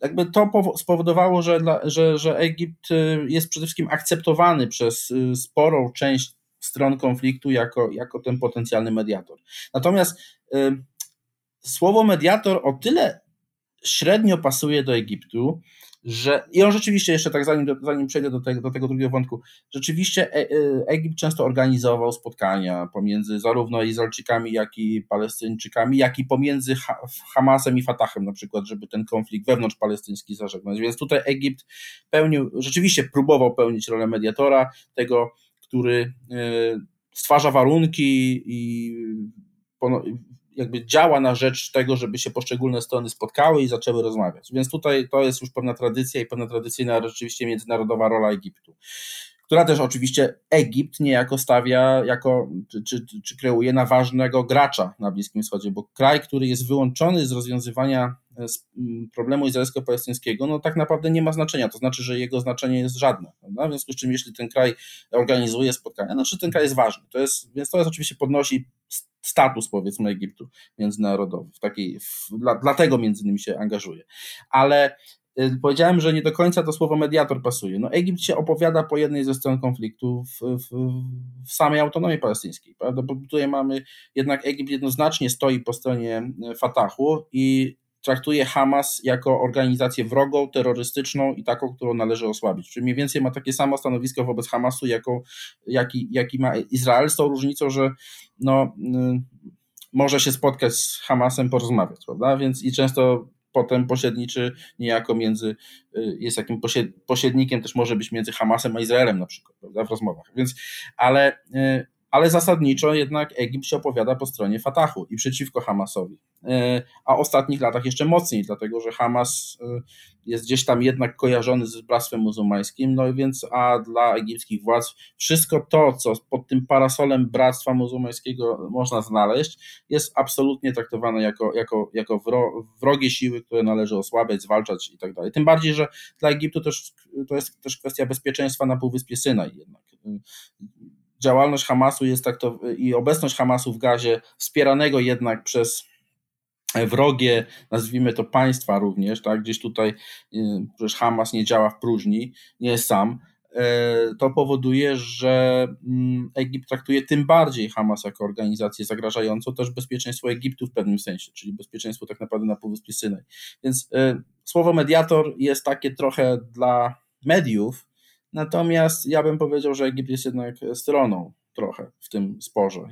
jakby to spowodowało, że, że, że Egipt e, jest przede wszystkim akceptowany przez sporą część stron konfliktu jako, jako ten potencjalny mediator. Natomiast słowo mediator o tyle średnio pasuje do Egiptu, że i on rzeczywiście jeszcze tak zanim, zanim przejdę do tego, do tego drugiego wątku, rzeczywiście e, e, Egipt często organizował spotkania pomiędzy zarówno Izraelczykami, jak i Palestyńczykami, jak i pomiędzy Hamasem i Fatahem na przykład, żeby ten konflikt wewnątrz palestyński zażegnać. Więc tutaj Egipt pełnił, rzeczywiście próbował pełnić rolę mediatora, tego, który e, stwarza warunki i jakby działa na rzecz tego, żeby się poszczególne strony spotkały i zaczęły rozmawiać. Więc tutaj to jest już pewna tradycja i pewna tradycyjna rzeczywiście międzynarodowa rola Egiptu która też oczywiście Egipt niejako stawia jako, czy, czy, czy kreuje na ważnego gracza na Bliskim Wschodzie, bo kraj, który jest wyłączony z rozwiązywania e, problemu izraelsko-palestyńskiego, no tak naprawdę nie ma znaczenia, to znaczy, że jego znaczenie jest żadne, prawda? w związku z czym jeśli ten kraj organizuje spotkania, znaczy ten kraj jest ważny, to jest, więc to jest oczywiście podnosi status powiedzmy Egiptu międzynarodowy, w takiej, w, dla, dlatego między innymi się angażuje, ale Y, powiedziałem, że nie do końca to słowo mediator pasuje. No, Egipt się opowiada po jednej ze stron konfliktu w, w, w samej autonomii palestyńskiej, prawda? Bo tutaj mamy jednak Egipt jednoznacznie stoi po stronie y, Fatahu i traktuje Hamas jako organizację wrogą, terrorystyczną i taką, którą należy osłabić. Czyli mniej więcej ma takie samo stanowisko wobec Hamasu, jako, jaki, jaki ma Izrael, z tą różnicą, że no, y, może się spotkać z Hamasem, porozmawiać, prawda? Więc i często potem pośredniczy niejako między, jest jakim pośrednikiem też może być między Hamasem a Izraelem na przykład, prawda, w rozmowach. Więc, ale ale zasadniczo jednak Egipt się opowiada po stronie Fatahu i przeciwko Hamasowi. E, a w ostatnich latach jeszcze mocniej, dlatego że Hamas e, jest gdzieś tam jednak kojarzony z bractwem muzułmańskim, no więc a dla egipskich władz wszystko to, co pod tym parasolem bractwa muzułmańskiego można znaleźć, jest absolutnie traktowane jako, jako, jako wrogie siły, które należy osłabiać, zwalczać i tak dalej. Tym bardziej, że dla Egiptu też, to jest też kwestia bezpieczeństwa na Półwyspie Synaj jednak działalność Hamasu jest tak to i obecność Hamasu w Gazie, wspieranego jednak przez wrogie, nazwijmy to państwa również, tak, gdzieś tutaj y, przecież Hamas nie działa w próżni, nie jest sam, e, to powoduje, że mm, Egipt traktuje tym bardziej Hamas jako organizację zagrażającą też bezpieczeństwo Egiptu w pewnym sensie, czyli bezpieczeństwo tak naprawdę na Półwyspie Synaj. Więc e, słowo mediator jest takie trochę dla mediów, Natomiast ja bym powiedział, że Egipt jest jednak stroną trochę w tym sporze.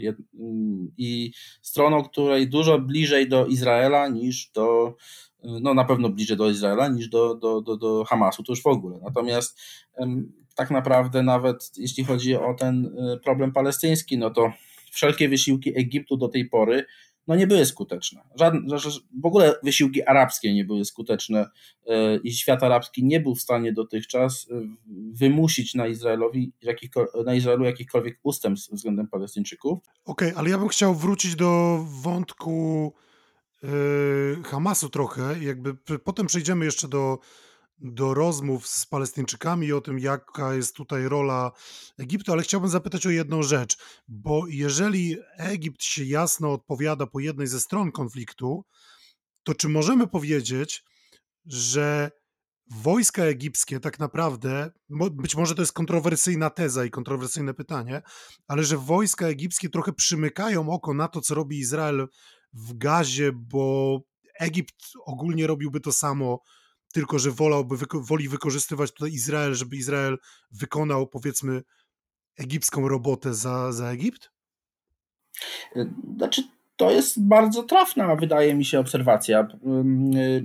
I stroną, której dużo bliżej do Izraela niż do, no na pewno bliżej do Izraela niż do, do, do, do Hamasu, to już w ogóle. Natomiast tak naprawdę nawet jeśli chodzi o ten y, problem palestyński, no to wszelkie wysiłki Egiptu do tej pory no nie były skuteczne. Żadne, w ogóle wysiłki arabskie nie były skuteczne e, i świat arabski nie był w stanie dotychczas e, wymusić na, Izraelowi, na Izraelu jakichkolwiek ustępstw względem Palestyńczyków. Okej, okay, ale ja bym chciał wrócić do wątku yy, Hamasu trochę. Jakby potem przejdziemy jeszcze do do rozmów z Palestyńczykami o tym, jaka jest tutaj rola Egiptu, ale chciałbym zapytać o jedną rzecz, bo jeżeli Egipt się jasno odpowiada po jednej ze stron konfliktu, to czy możemy powiedzieć, że wojska egipskie tak naprawdę, być może to jest kontrowersyjna teza i kontrowersyjne pytanie, ale że wojska egipskie trochę przymykają oko na to, co robi Izrael w Gazie, bo Egipt ogólnie robiłby to samo tylko że wolałby, woli wykorzystywać tutaj Izrael, żeby Izrael wykonał powiedzmy egipską robotę za, za Egipt? Y, znaczy, to jest bardzo trafna, wydaje mi się, obserwacja. Y,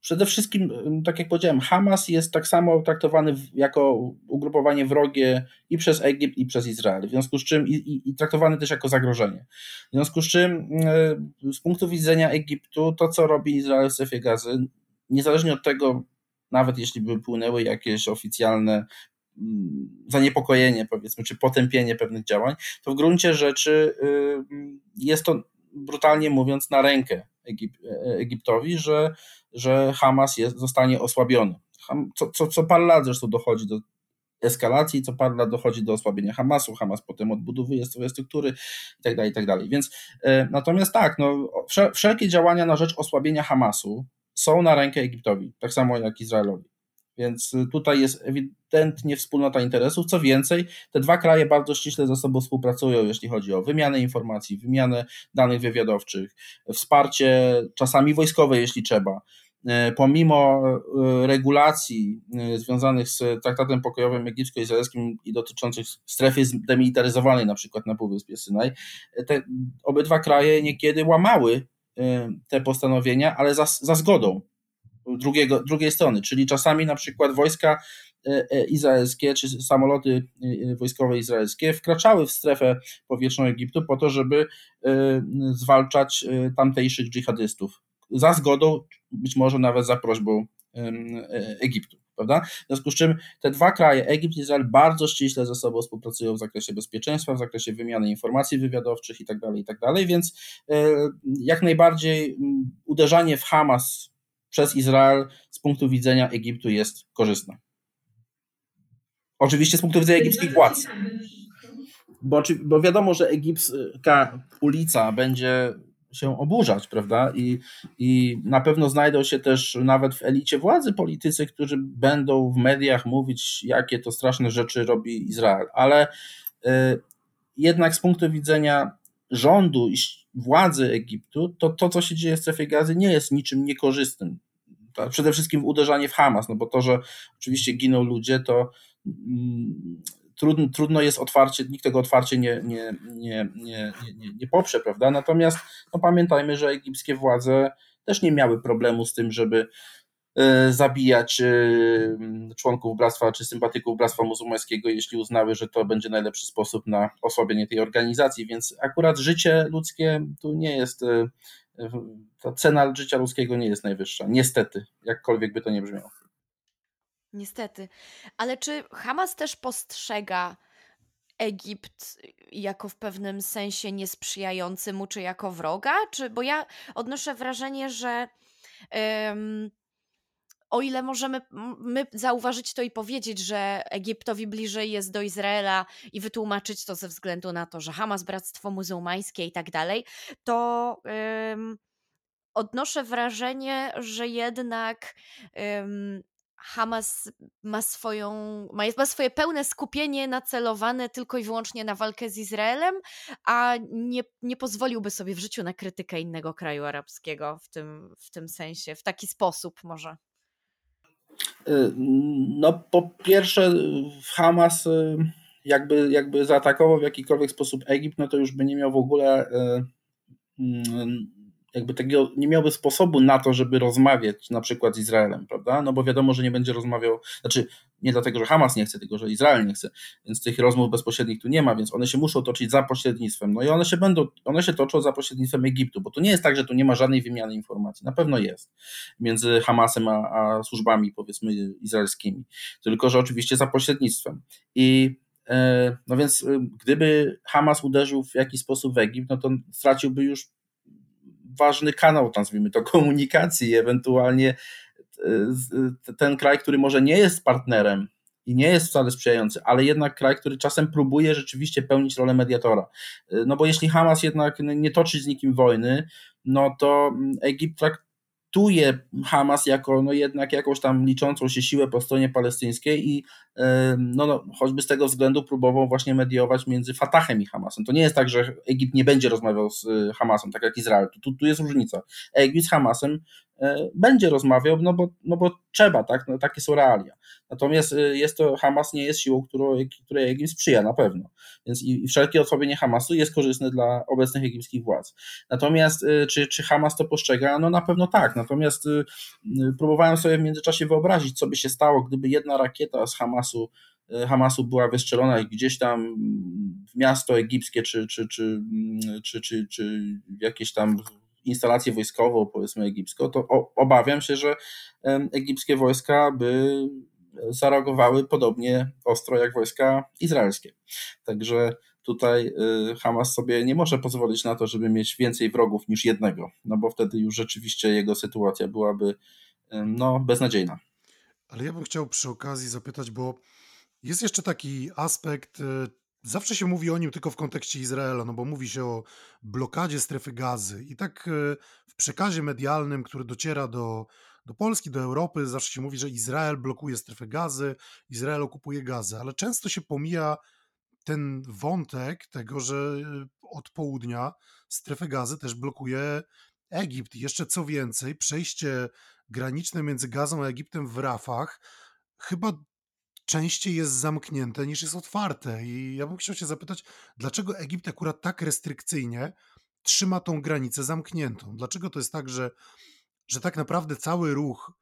przede wszystkim, tak jak powiedziałem, Hamas jest tak samo traktowany jako ugrupowanie wrogie i przez Egipt, i przez Izrael. W związku z czym i, i, i, traktowany też jako zagrożenie. W związku z czym, z punktu widzenia Egiptu, to co robi Izrael w strefie gazy, niezależnie od tego, nawet jeśli by płynęły jakieś oficjalne mm, zaniepokojenie, powiedzmy, czy potępienie pewnych działań, to w gruncie rzeczy y, jest to brutalnie mówiąc na rękę Egip Egiptowi, że, że Hamas jest, zostanie osłabiony. Co, co, co parę lat zresztą dochodzi do eskalacji, co parę lat dochodzi do osłabienia Hamasu, Hamas potem odbudowuje swoje struktury itd., tak itd. Tak Więc y, natomiast tak, no, wszelkie działania na rzecz osłabienia Hamasu, są na rękę Egiptowi, tak samo jak Izraelowi. Więc tutaj jest ewidentnie wspólnota interesów. Co więcej, te dwa kraje bardzo ściśle ze sobą współpracują, jeśli chodzi o wymianę informacji, wymianę danych wywiadowczych, wsparcie czasami wojskowe, jeśli trzeba. E, pomimo e, regulacji związanych z traktatem pokojowym egipsko-izraelskim i dotyczących strefy zdemilitaryzowanej, na przykład na Półwyspie Synaj, te obydwa kraje niekiedy łamały Y, te postanowienia, ale za, za zgodą drugiego, drugiej strony, czyli czasami na przykład wojska y, y, izraelskie czy samoloty wojskowe izraelskie wkraczały w strefę powietrzną Egiptu po to, żeby zwalczać tamtejszych dżihadystów. Za zgodą, być może nawet za prośbą Egiptu prawda? W związku z czym te dwa kraje, Egipt i Izrael, bardzo ściśle ze sobą współpracują w zakresie bezpieczeństwa, w zakresie wymiany informacji wywiadowczych i tak dalej, i tak dalej, więc e, jak najbardziej uderzanie w Hamas przez Izrael z punktu widzenia Egiptu jest korzystne. Oczywiście z punktu widzenia egipskich władz. Bo, bo wiadomo, że egipska ulica będzie się oburzać, prawda? I, I na pewno znajdą się też nawet w elicie władzy politycy, którzy będą w mediach mówić, jakie to straszne rzeczy robi Izrael. Ale y, jednak z punktu widzenia rządu i władzy Egiptu, to to, co się dzieje w strefie gazy, nie jest niczym niekorzystnym. Przede wszystkim uderzanie w Hamas, no bo to, że oczywiście giną ludzie, to mm, trudno, trudno jest otwarcie, nikt tego otwarcie nie, nie, nie, nie, nie, nie poprze, prawda? Natomiast no, pamiętajmy, że egipskie władze też nie miały problemu z tym, żeby zabijać członków bractwa czy sympatyków bractwa muzułmańskiego, jeśli uznały, że to będzie najlepszy sposób na osłabienie tej organizacji. Więc akurat życie ludzkie tu nie jest ta cena życia ludzkiego nie jest najwyższa. Niestety, jakkolwiek by to nie brzmiało. Niestety. Ale czy Hamas też postrzega Egipt jako w pewnym sensie niesprzyjający mu, czy jako wroga? Czy, bo ja odnoszę wrażenie, że um, o ile możemy my zauważyć to i powiedzieć, że Egiptowi bliżej jest do Izraela i wytłumaczyć to ze względu na to, że Hamas, Bractwo Muzułmańskie i tak dalej, to um, odnoszę wrażenie, że jednak um, Hamas ma, swoją, ma, ma swoje pełne skupienie nacelowane tylko i wyłącznie na walkę z Izraelem, a nie, nie pozwoliłby sobie w życiu na krytykę innego kraju arabskiego w tym, w tym sensie, w taki sposób może. Y, no, po pierwsze, Hamas y, jakby, jakby zaatakował w jakikolwiek sposób Egipt, no to już by nie miał w ogóle y, mm, jakby takiego nie miałby sposobu na to, żeby rozmawiać na przykład z Izraelem, prawda? No bo wiadomo, że nie będzie rozmawiał, znaczy nie dlatego, że Hamas nie chce, tylko że Izrael nie chce, więc tych rozmów bezpośrednich tu nie ma, więc one się muszą toczyć za pośrednictwem. No i one się będą, one się toczą za pośrednictwem Egiptu, bo to nie jest tak, że tu nie ma żadnej wymiany informacji. Na pewno jest między Hamasem a, a służbami, powiedzmy, izraelskimi, tylko że oczywiście za pośrednictwem. I e, no więc e, gdyby Hamas uderzył w jakiś sposób w Egipt, no to straciłby już ważny kanał, nazwijmy to, komunikacji, ewentualnie e, ten kraj, który może nie jest partnerem i nie jest wcale sprzyjający, ale jednak kraj, który czasem próbuje rzeczywiście pełnić rolę mediatora. E, no bo jeśli Hamas jednak nie toczy z nikim wojny, no to Egipt traktuje Hamas jako no jednak jakąś tam liczącą się siłę po stronie palestyńskiej i no, no, choćby z tego względu próbował właśnie mediować między Fatahem i Hamasem. To nie jest tak, że Egipt nie będzie rozmawiał z y, Hamasem, tak jak Izrael. Tu, tu jest różnica. Egipt z Hamasem e, będzie rozmawiał, no bo, no bo trzeba, tak? No, takie są realia. Natomiast y, jest to, Hamas nie jest siłą, którą, której Egipt sprzyja na pewno. Więc i, i wszelkie osłabienie Hamasu jest korzystne dla obecnych egipskich władz. Natomiast y, czy, czy Hamas to postrzega? No na pewno tak. Natomiast próbowałem sobie w międzyczasie wyobrazić, co by się stało, gdyby jedna rakieta z Hamas Hamasu, e, Hamasu była wystrzelona gdzieś tam w miasto egipskie, czy, czy, czy, czy, czy, czy jakieś tam instalację wojskową, powiedzmy egipską, to obawiam się, że egipskie wojska by zareagowały podobnie ostro jak wojska izraelskie. Także tutaj e, Hamas sobie nie może pozwolić na to, żeby mieć więcej wrogów niż jednego, no bo wtedy już rzeczywiście jego sytuacja byłaby no, beznadziejna. Ale ja bym chciał przy okazji zapytać, bo jest jeszcze taki aspekt, e, zawsze się mówi o nim tylko w kontekście Izraela, no bo mówi się o blokadzie strefy gazy i tak e, w przekazie medialnym, który dociera do, do Polski, do Europy, zawsze się mówi, że Izrael blokuje strefę gazy, Izrael okupuje gazę, ale często się pomija ten wątek tego, że e, od południa strefę gazy też blokuje Egipt. Jeszcze co więcej, przejście graniczne między Gazą a Egiptem w Rafach chyba częściej jest zamknięte niż jest otwarte. I ja bym chciał się zapytać, dlaczego Egipt akurat tak restrykcyjnie trzyma tą granicę zamkniętą? Dlaczego to jest tak, że, że tak naprawdę cały ruch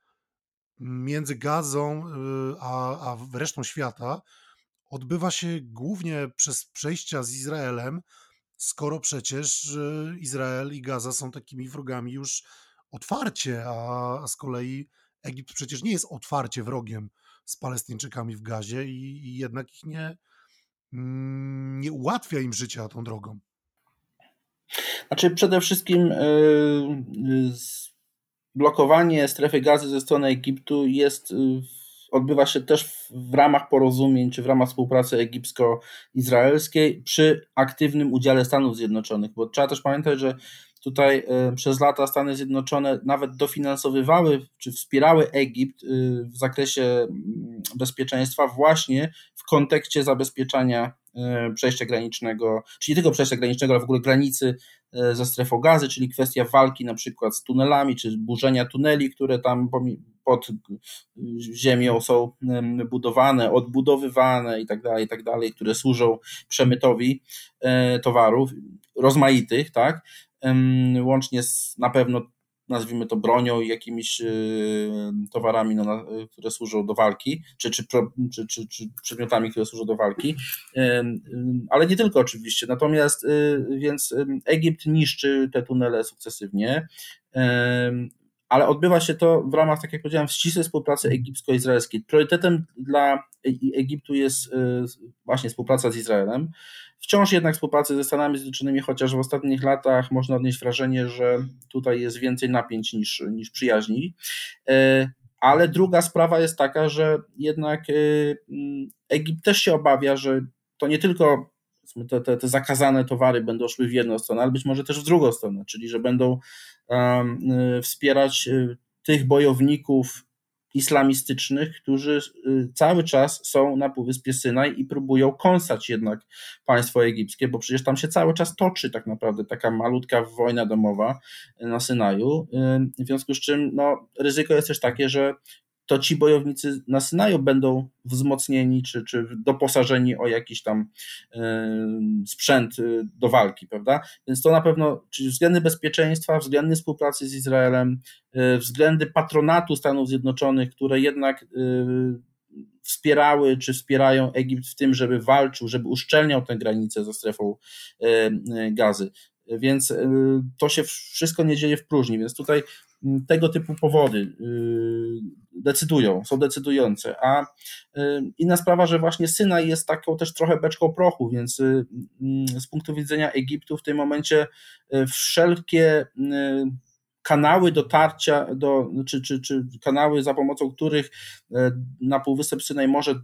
między Gazą y, a, a resztą świata odbywa się głównie przez przejścia z Izraelem, skoro przecież y, Izrael i Gaza są takimi wrogami już otwarcie, a z kolei Egipt przecież nie jest otwarcie wrogiem z Palestyńczykami w gazie i, i jednak ich nie, mm, nie ułatwia im życia tą drogą. Znaczy przede wszystkim yy, blokowanie strefy gazy ze strony Egiptu jest yy, odbywa się też w ramach porozumień czy w ramach współpracy egipsko-izraelskiej przy aktywnym udziale Stanów Zjednoczonych, bo trzeba też pamiętać, że Tutaj e, przez lata Stany Zjednoczone nawet dofinansowywały czy wspierały Egipt e, w zakresie mm, bezpieczeństwa właśnie w kontekście zabezpieczania e, przejścia granicznego, czyli tylko przejścia granicznego, ale w ogóle granicy ze strefą gazy, czyli kwestia walki na przykład z tunelami, czy burzenia tuneli, które tam pod ziemią są budowane, odbudowywane i tak dalej, i tak dalej, które służą przemytowi towarów rozmaitych, tak, łącznie z na pewno nazwijmy to bronią i jakimiś towarami, no, które służą do walki, czy, czy, czy, czy, czy przedmiotami, które służą do walki, ale nie tylko oczywiście. Natomiast więc Egipt niszczy te tunele sukcesywnie ale odbywa się to w ramach, tak jak powiedziałem, ścisłej współpracy egipsko-izraelskiej. Priorytetem dla Egiptu jest y, właśnie współpraca z Izraelem. Wciąż jednak współpracy ze Stanami Zjednoczonymi, chociaż w ostatnich latach można odnieść wrażenie, że tutaj jest więcej napięć niż, niż przyjaźni. Y, ale druga sprawa jest taka, że jednak y, mm, Egipt też się obawia, że to nie tylko te, te, te zakazane towary będą szły w jedną stronę, ale być może też w drugą stronę, czyli że będą Y, wspierać y, tych bojowników islamistycznych, którzy y, cały czas są na Półwyspie Synaj i próbują kąsać jednak państwo egipskie, bo przecież tam się cały czas toczy tak naprawdę taka malutka wojna domowa na Synaju, w związku z czym no, ryzyko jest też takie, że to ci bojownicy na Synaju będą wzmocnieni czy, czy doposażeni o jakiś tam sprzęt y, do walki, prawda? Więc to na pewno, czyli względy bezpieczeństwa, względy współpracy z Izraelem, y, względy patronatu Stanów Zjednoczonych, które jednak y, wspierały czy wspierają Egipt w tym, żeby walczył, żeby uszczelniał tę granicę ze strefą gazy. Więc to się wszystko nie dzieje w próżni, więc tutaj tego typu powody y, decydują, są decydujące. A y, inna sprawa, że właśnie Synaj jest taką też trochę beczką prochu, więc y, z punktu widzenia Egiptu w tym momencie wszelkie kanały dotarcia do, czy, czy, czy kanały za pomocą których na Półwysep Synaj może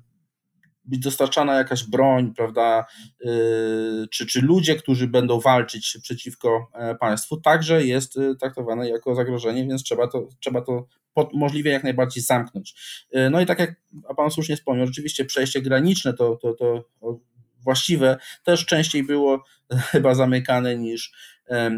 być dostarczana jakaś broń, prawda, yy, czy, czy ludzie, którzy będą walczyć przeciwko e, państwu, także jest y, traktowane jako zagrożenie, więc trzeba to, trzeba to możliwie jak najbardziej zamknąć. Yy, no i tak jak Pan słusznie wspomniał, rzeczywiście przejście graniczne to, to, to właściwe też częściej było chyba zamykane niż,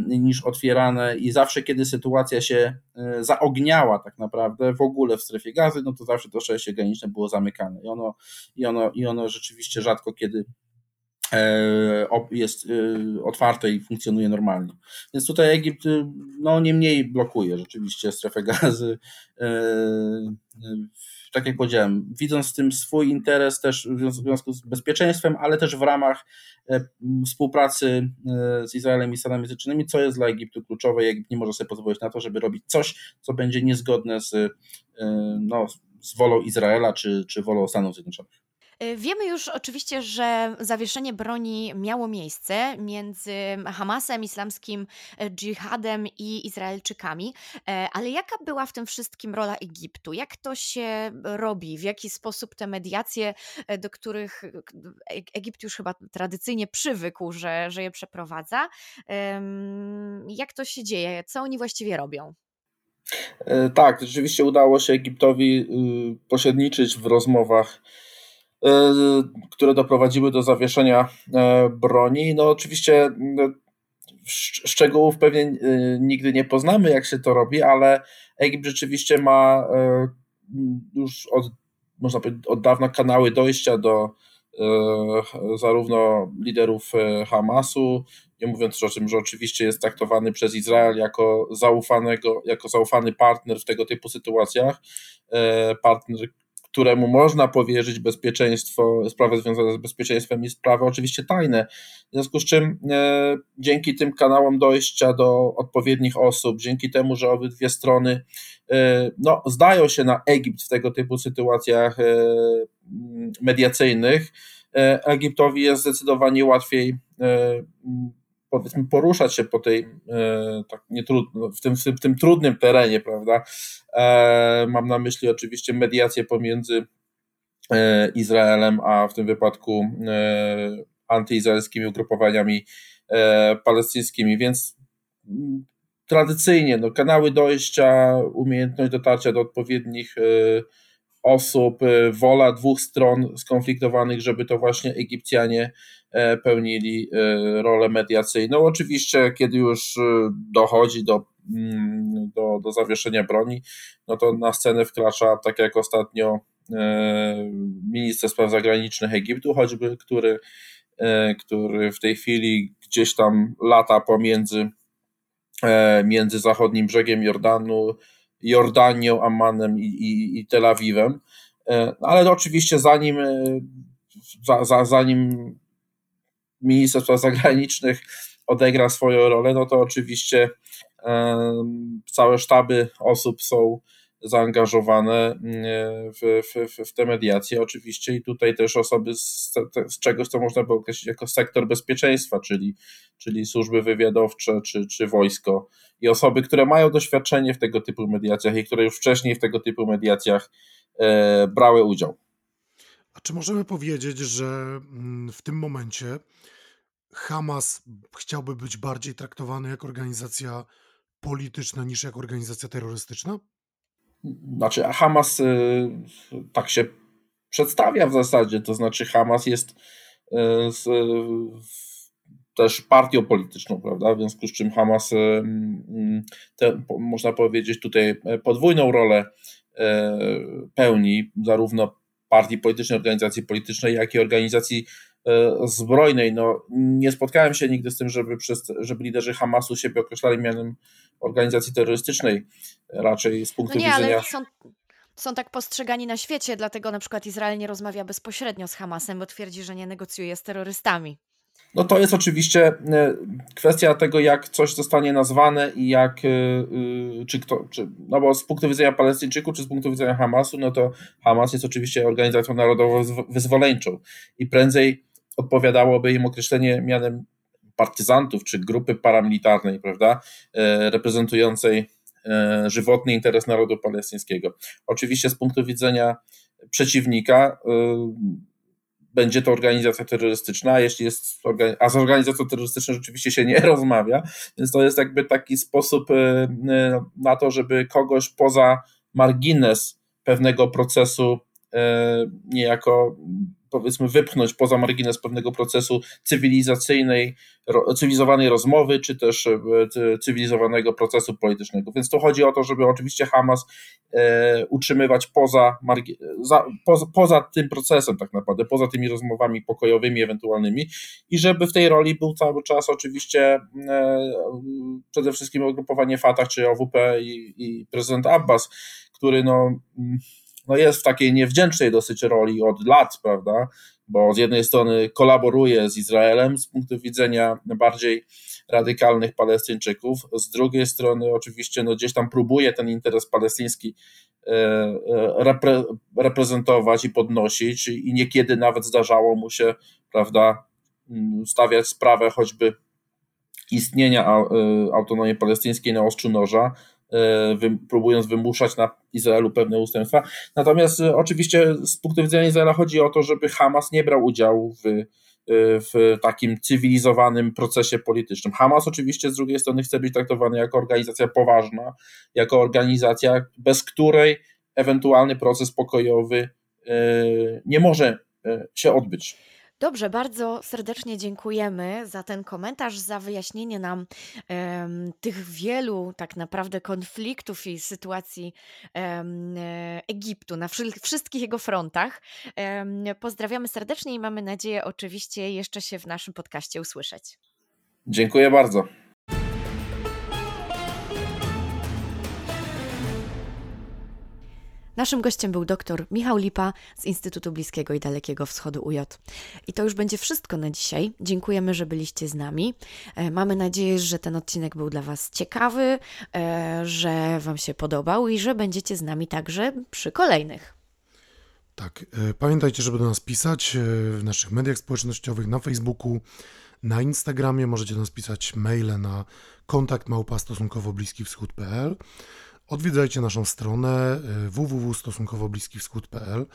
niż otwierane i zawsze, kiedy sytuacja się e, zaogniała tak naprawdę w ogóle w strefie gazy, no to zawsze to przejście graniczne było zamykane i ono, i ono, i ono rzeczywiście rzadko kiedy e, jest e, otwarte i funkcjonuje normalnie. Więc tutaj Egipt no nie mniej blokuje rzeczywiście strefę gazy tak jak powiedziałem, widząc w tym swój interes też w związku z bezpieczeństwem, ale też w ramach e, współpracy e, z Izraelem i Stanami Zjednoczonymi, co jest dla Egiptu kluczowe. Egipt nie może sobie pozwolić na to, żeby robić coś, co będzie niezgodne z, e, no, z wolą Izraela czy, czy wolą Stanów Zjednoczonych. Y, wiemy już oczywiście, że zawieszenie broni miało miejsce między Hamasem, islamskim e, dżihadem i Izraelczykami, e, ale jaka była w tym wszystkim rola Egiptu? Jak to się robi? W jaki sposób te mediacje, e, do których Egipt już chyba tradycyjnie przywykł, że, że je przeprowadza, jak to się dzieje? Co oni właściwie robią? Tak, rzeczywiście udało się Egiptowi y, pośredniczyć w rozmowach które doprowadziły do zawieszenia e, broni. No oczywiście no, szczegółów pewnie e, nigdy nie poznamy, jak się to robi, ale Egipt rzeczywiście ma już od, można powiedzieć, od dawna kanały dojścia do zarówno liderów Hamasu, nie mówiąc o tym, że oczywiście jest traktowany przez Izrael jako zaufanego, jako zaufany partner w tego typu sytuacjach, partner, któremu można powierzyć bezpieczeństwo, sprawy związane z bezpieczeństwem i sprawy oczywiście tajne. W związku z czym e, dzięki tym kanałom dojścia do odpowiednich osób, dzięki temu, że obydwie strony e, no, zdają się na Egipt w tego typu sytuacjach e, mediacyjnych, e, Egiptowi jest zdecydowanie łatwiej e, powiedzmy poruszać się po tej e, tak nietrudno, w tym, w tym trudnym terenie, prawda? E, mam na myśli oczywiście mediację pomiędzy e, Izraelem, a w tym wypadku antyizraelskimi ugrupowaniami palestyńskimi, więc mm, tradycyjnie no, kanały dojścia, umiejętność dotarcia do odpowiednich osób, wola dwóch stron skonfliktowanych, żeby to właśnie Egipcjanie pełnili e, rolę mediacyjną. Oczywiście, kiedy już e, dochodzi do, mm, do, do zawieszenia broni, no to na scenę wkracza, tak jak ostatnio minister spraw zagranicznych Egiptu, choćby, który, który w tej chwili gdzieś tam lata pomiędzy między zachodnim brzegiem Jordanu, Jordanią, Ammanem i, i, i Tel Awiwem. Ale oczywiście zanim, za, za, zanim minister spraw zagranicznych odegra swoją rolę, no to oczywiście całe sztaby osób są zaangażowane mm, w, w, w te mediacje oczywiście i tutaj też osoby z, z czegoś, co można by określić jako sektor bezpieczeństwa, czyli, czyli służby wywiadowcze czy, czy wojsko i osoby, które mają doświadczenie w tego typu mediacjach i które już wcześniej w tego typu mediacjach e, brały udział. A czy możemy powiedzieć, że mm, w tym momencie Hamas chciałby być bardziej traktowany jak organizacja polityczna niż jak organizacja terrorystyczna? Znaczy, Hamas y, tak się przedstawia w zasadzie, to znaczy Hamas jest y, też partią polityczną, prawda? W związku z czym Hamas, y, mm, te, można powiedzieć, tutaj podwójną rolę pełni, zarówno partii politycznej, organizacji politycznej, jak i organizacji zbrojnej. No, nie spotkałem się nigdy z tym, żeby, przez, żeby liderzy Hamasu siebie określali mianem organizacji terrorystycznej, raczej z punktu no nie, widzenia. Ale są, są tak postrzegani na świecie, dlatego na przykład Izrael nie rozmawia bezpośrednio z Hamasem, bo twierdzi, że nie negocjuje z terrorystami. No to jest oczywiście e, kwestia tego, jak coś zostanie nazwane i jak, e, e, czy kto, czy, no bo z punktu widzenia Palestyńczyków, czy z punktu widzenia Hamasu, no to Hamas jest oczywiście organizacją narodowo-wyzwoleńczą i prędzej odpowiadałoby im określenie mianem partyzantów czy grupy paramilitarnej, prawda, reprezentującej żywotny interes narodu palestyńskiego. Oczywiście z punktu widzenia przeciwnika będzie to organizacja terrorystyczna, jeśli jest, a z organizacją terrorystyczną rzeczywiście się nie rozmawia, więc to jest jakby taki sposób na to, żeby kogoś poza margines pewnego procesu niejako powiedzmy wypchnąć poza margines pewnego procesu cywilizacyjnej, cywilizowanej rozmowy, czy też e, cywilizowanego procesu politycznego. Więc to chodzi o to, żeby oczywiście Hamas e, utrzymywać poza, za, poza, poza tym procesem tak naprawdę, poza tymi rozmowami pokojowymi ewentualnymi i żeby w tej roli był cały czas oczywiście e, przede wszystkim ugrupowanie Fatah czy OWP i, i prezydent Abbas, który no no jest w takiej niewdzięcznej dosyć roli od lat, prawda? Bo z jednej strony kolaboruje z Izraelem z punktu widzenia bardziej radykalnych Palestyńczyków, z drugiej strony oczywiście no gdzieś tam próbuje ten interes palestyński e, e, repre, reprezentować i podnosić i niekiedy nawet zdarzało mu się, prawda, mm, stawiać sprawę choćby istnienia e, autonomii palestyńskiej na ostrzu noża, E, próbując wymuszać na Izraelu pewne ustępstwa. Natomiast e, oczywiście z punktu widzenia Izraela chodzi o to, żeby Hamas nie brał udziału w, e, w takim cywilizowanym procesie politycznym. Hamas oczywiście z drugiej strony chce być traktowany jako organizacja poważna, jako organizacja, bez której ewentualny proces pokojowy nie może się odbyć. Dobrze, bardzo serdecznie dziękujemy za ten komentarz, za wyjaśnienie nam em, tych wielu tak naprawdę konfliktów i sytuacji e, Egiptu na wszystkich jego frontach. Em, pozdrawiamy serdecznie i mamy nadzieję oczywiście jeszcze się w naszym podcaście usłyszeć. Dziękuję bardzo. Naszym gościem był dr Michał Lipa z Instytutu Bliskiego i Dalekiego Wschodu UJ. I to już będzie wszystko na dzisiaj. Dziękujemy, że byliście z nami. E, mamy nadzieję, że ten odcinek był dla Was ciekawy, e, że Wam się podobał i że będziecie z nami także przy kolejnych. Tak, e, pamiętajcie, żeby do nas pisać w naszych mediach społecznościowych, na Facebooku, na Instagramie. Możecie do nas pisać maile na kontakt małpa stosunkowo bliski wschód.pl. Odwiedzajcie naszą stronę y, www.stosunkowobliskiwschód.pl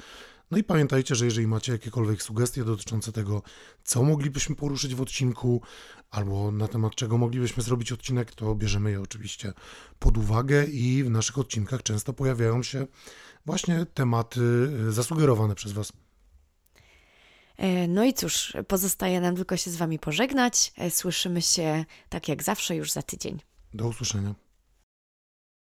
no i pamiętajcie, że jeżeli macie jakiekolwiek sugestie dotyczące tego, co moglibyśmy poruszyć w odcinku, albo na temat czego moglibyśmy zrobić odcinek, to bierzemy je oczywiście pod uwagę i w naszych odcinkach często pojawiają się właśnie tematy y, zasugerowane przez Was. E, no i cóż, pozostaje nam tylko się z Wami pożegnać. E, słyszymy się tak jak zawsze już za tydzień. Do usłyszenia.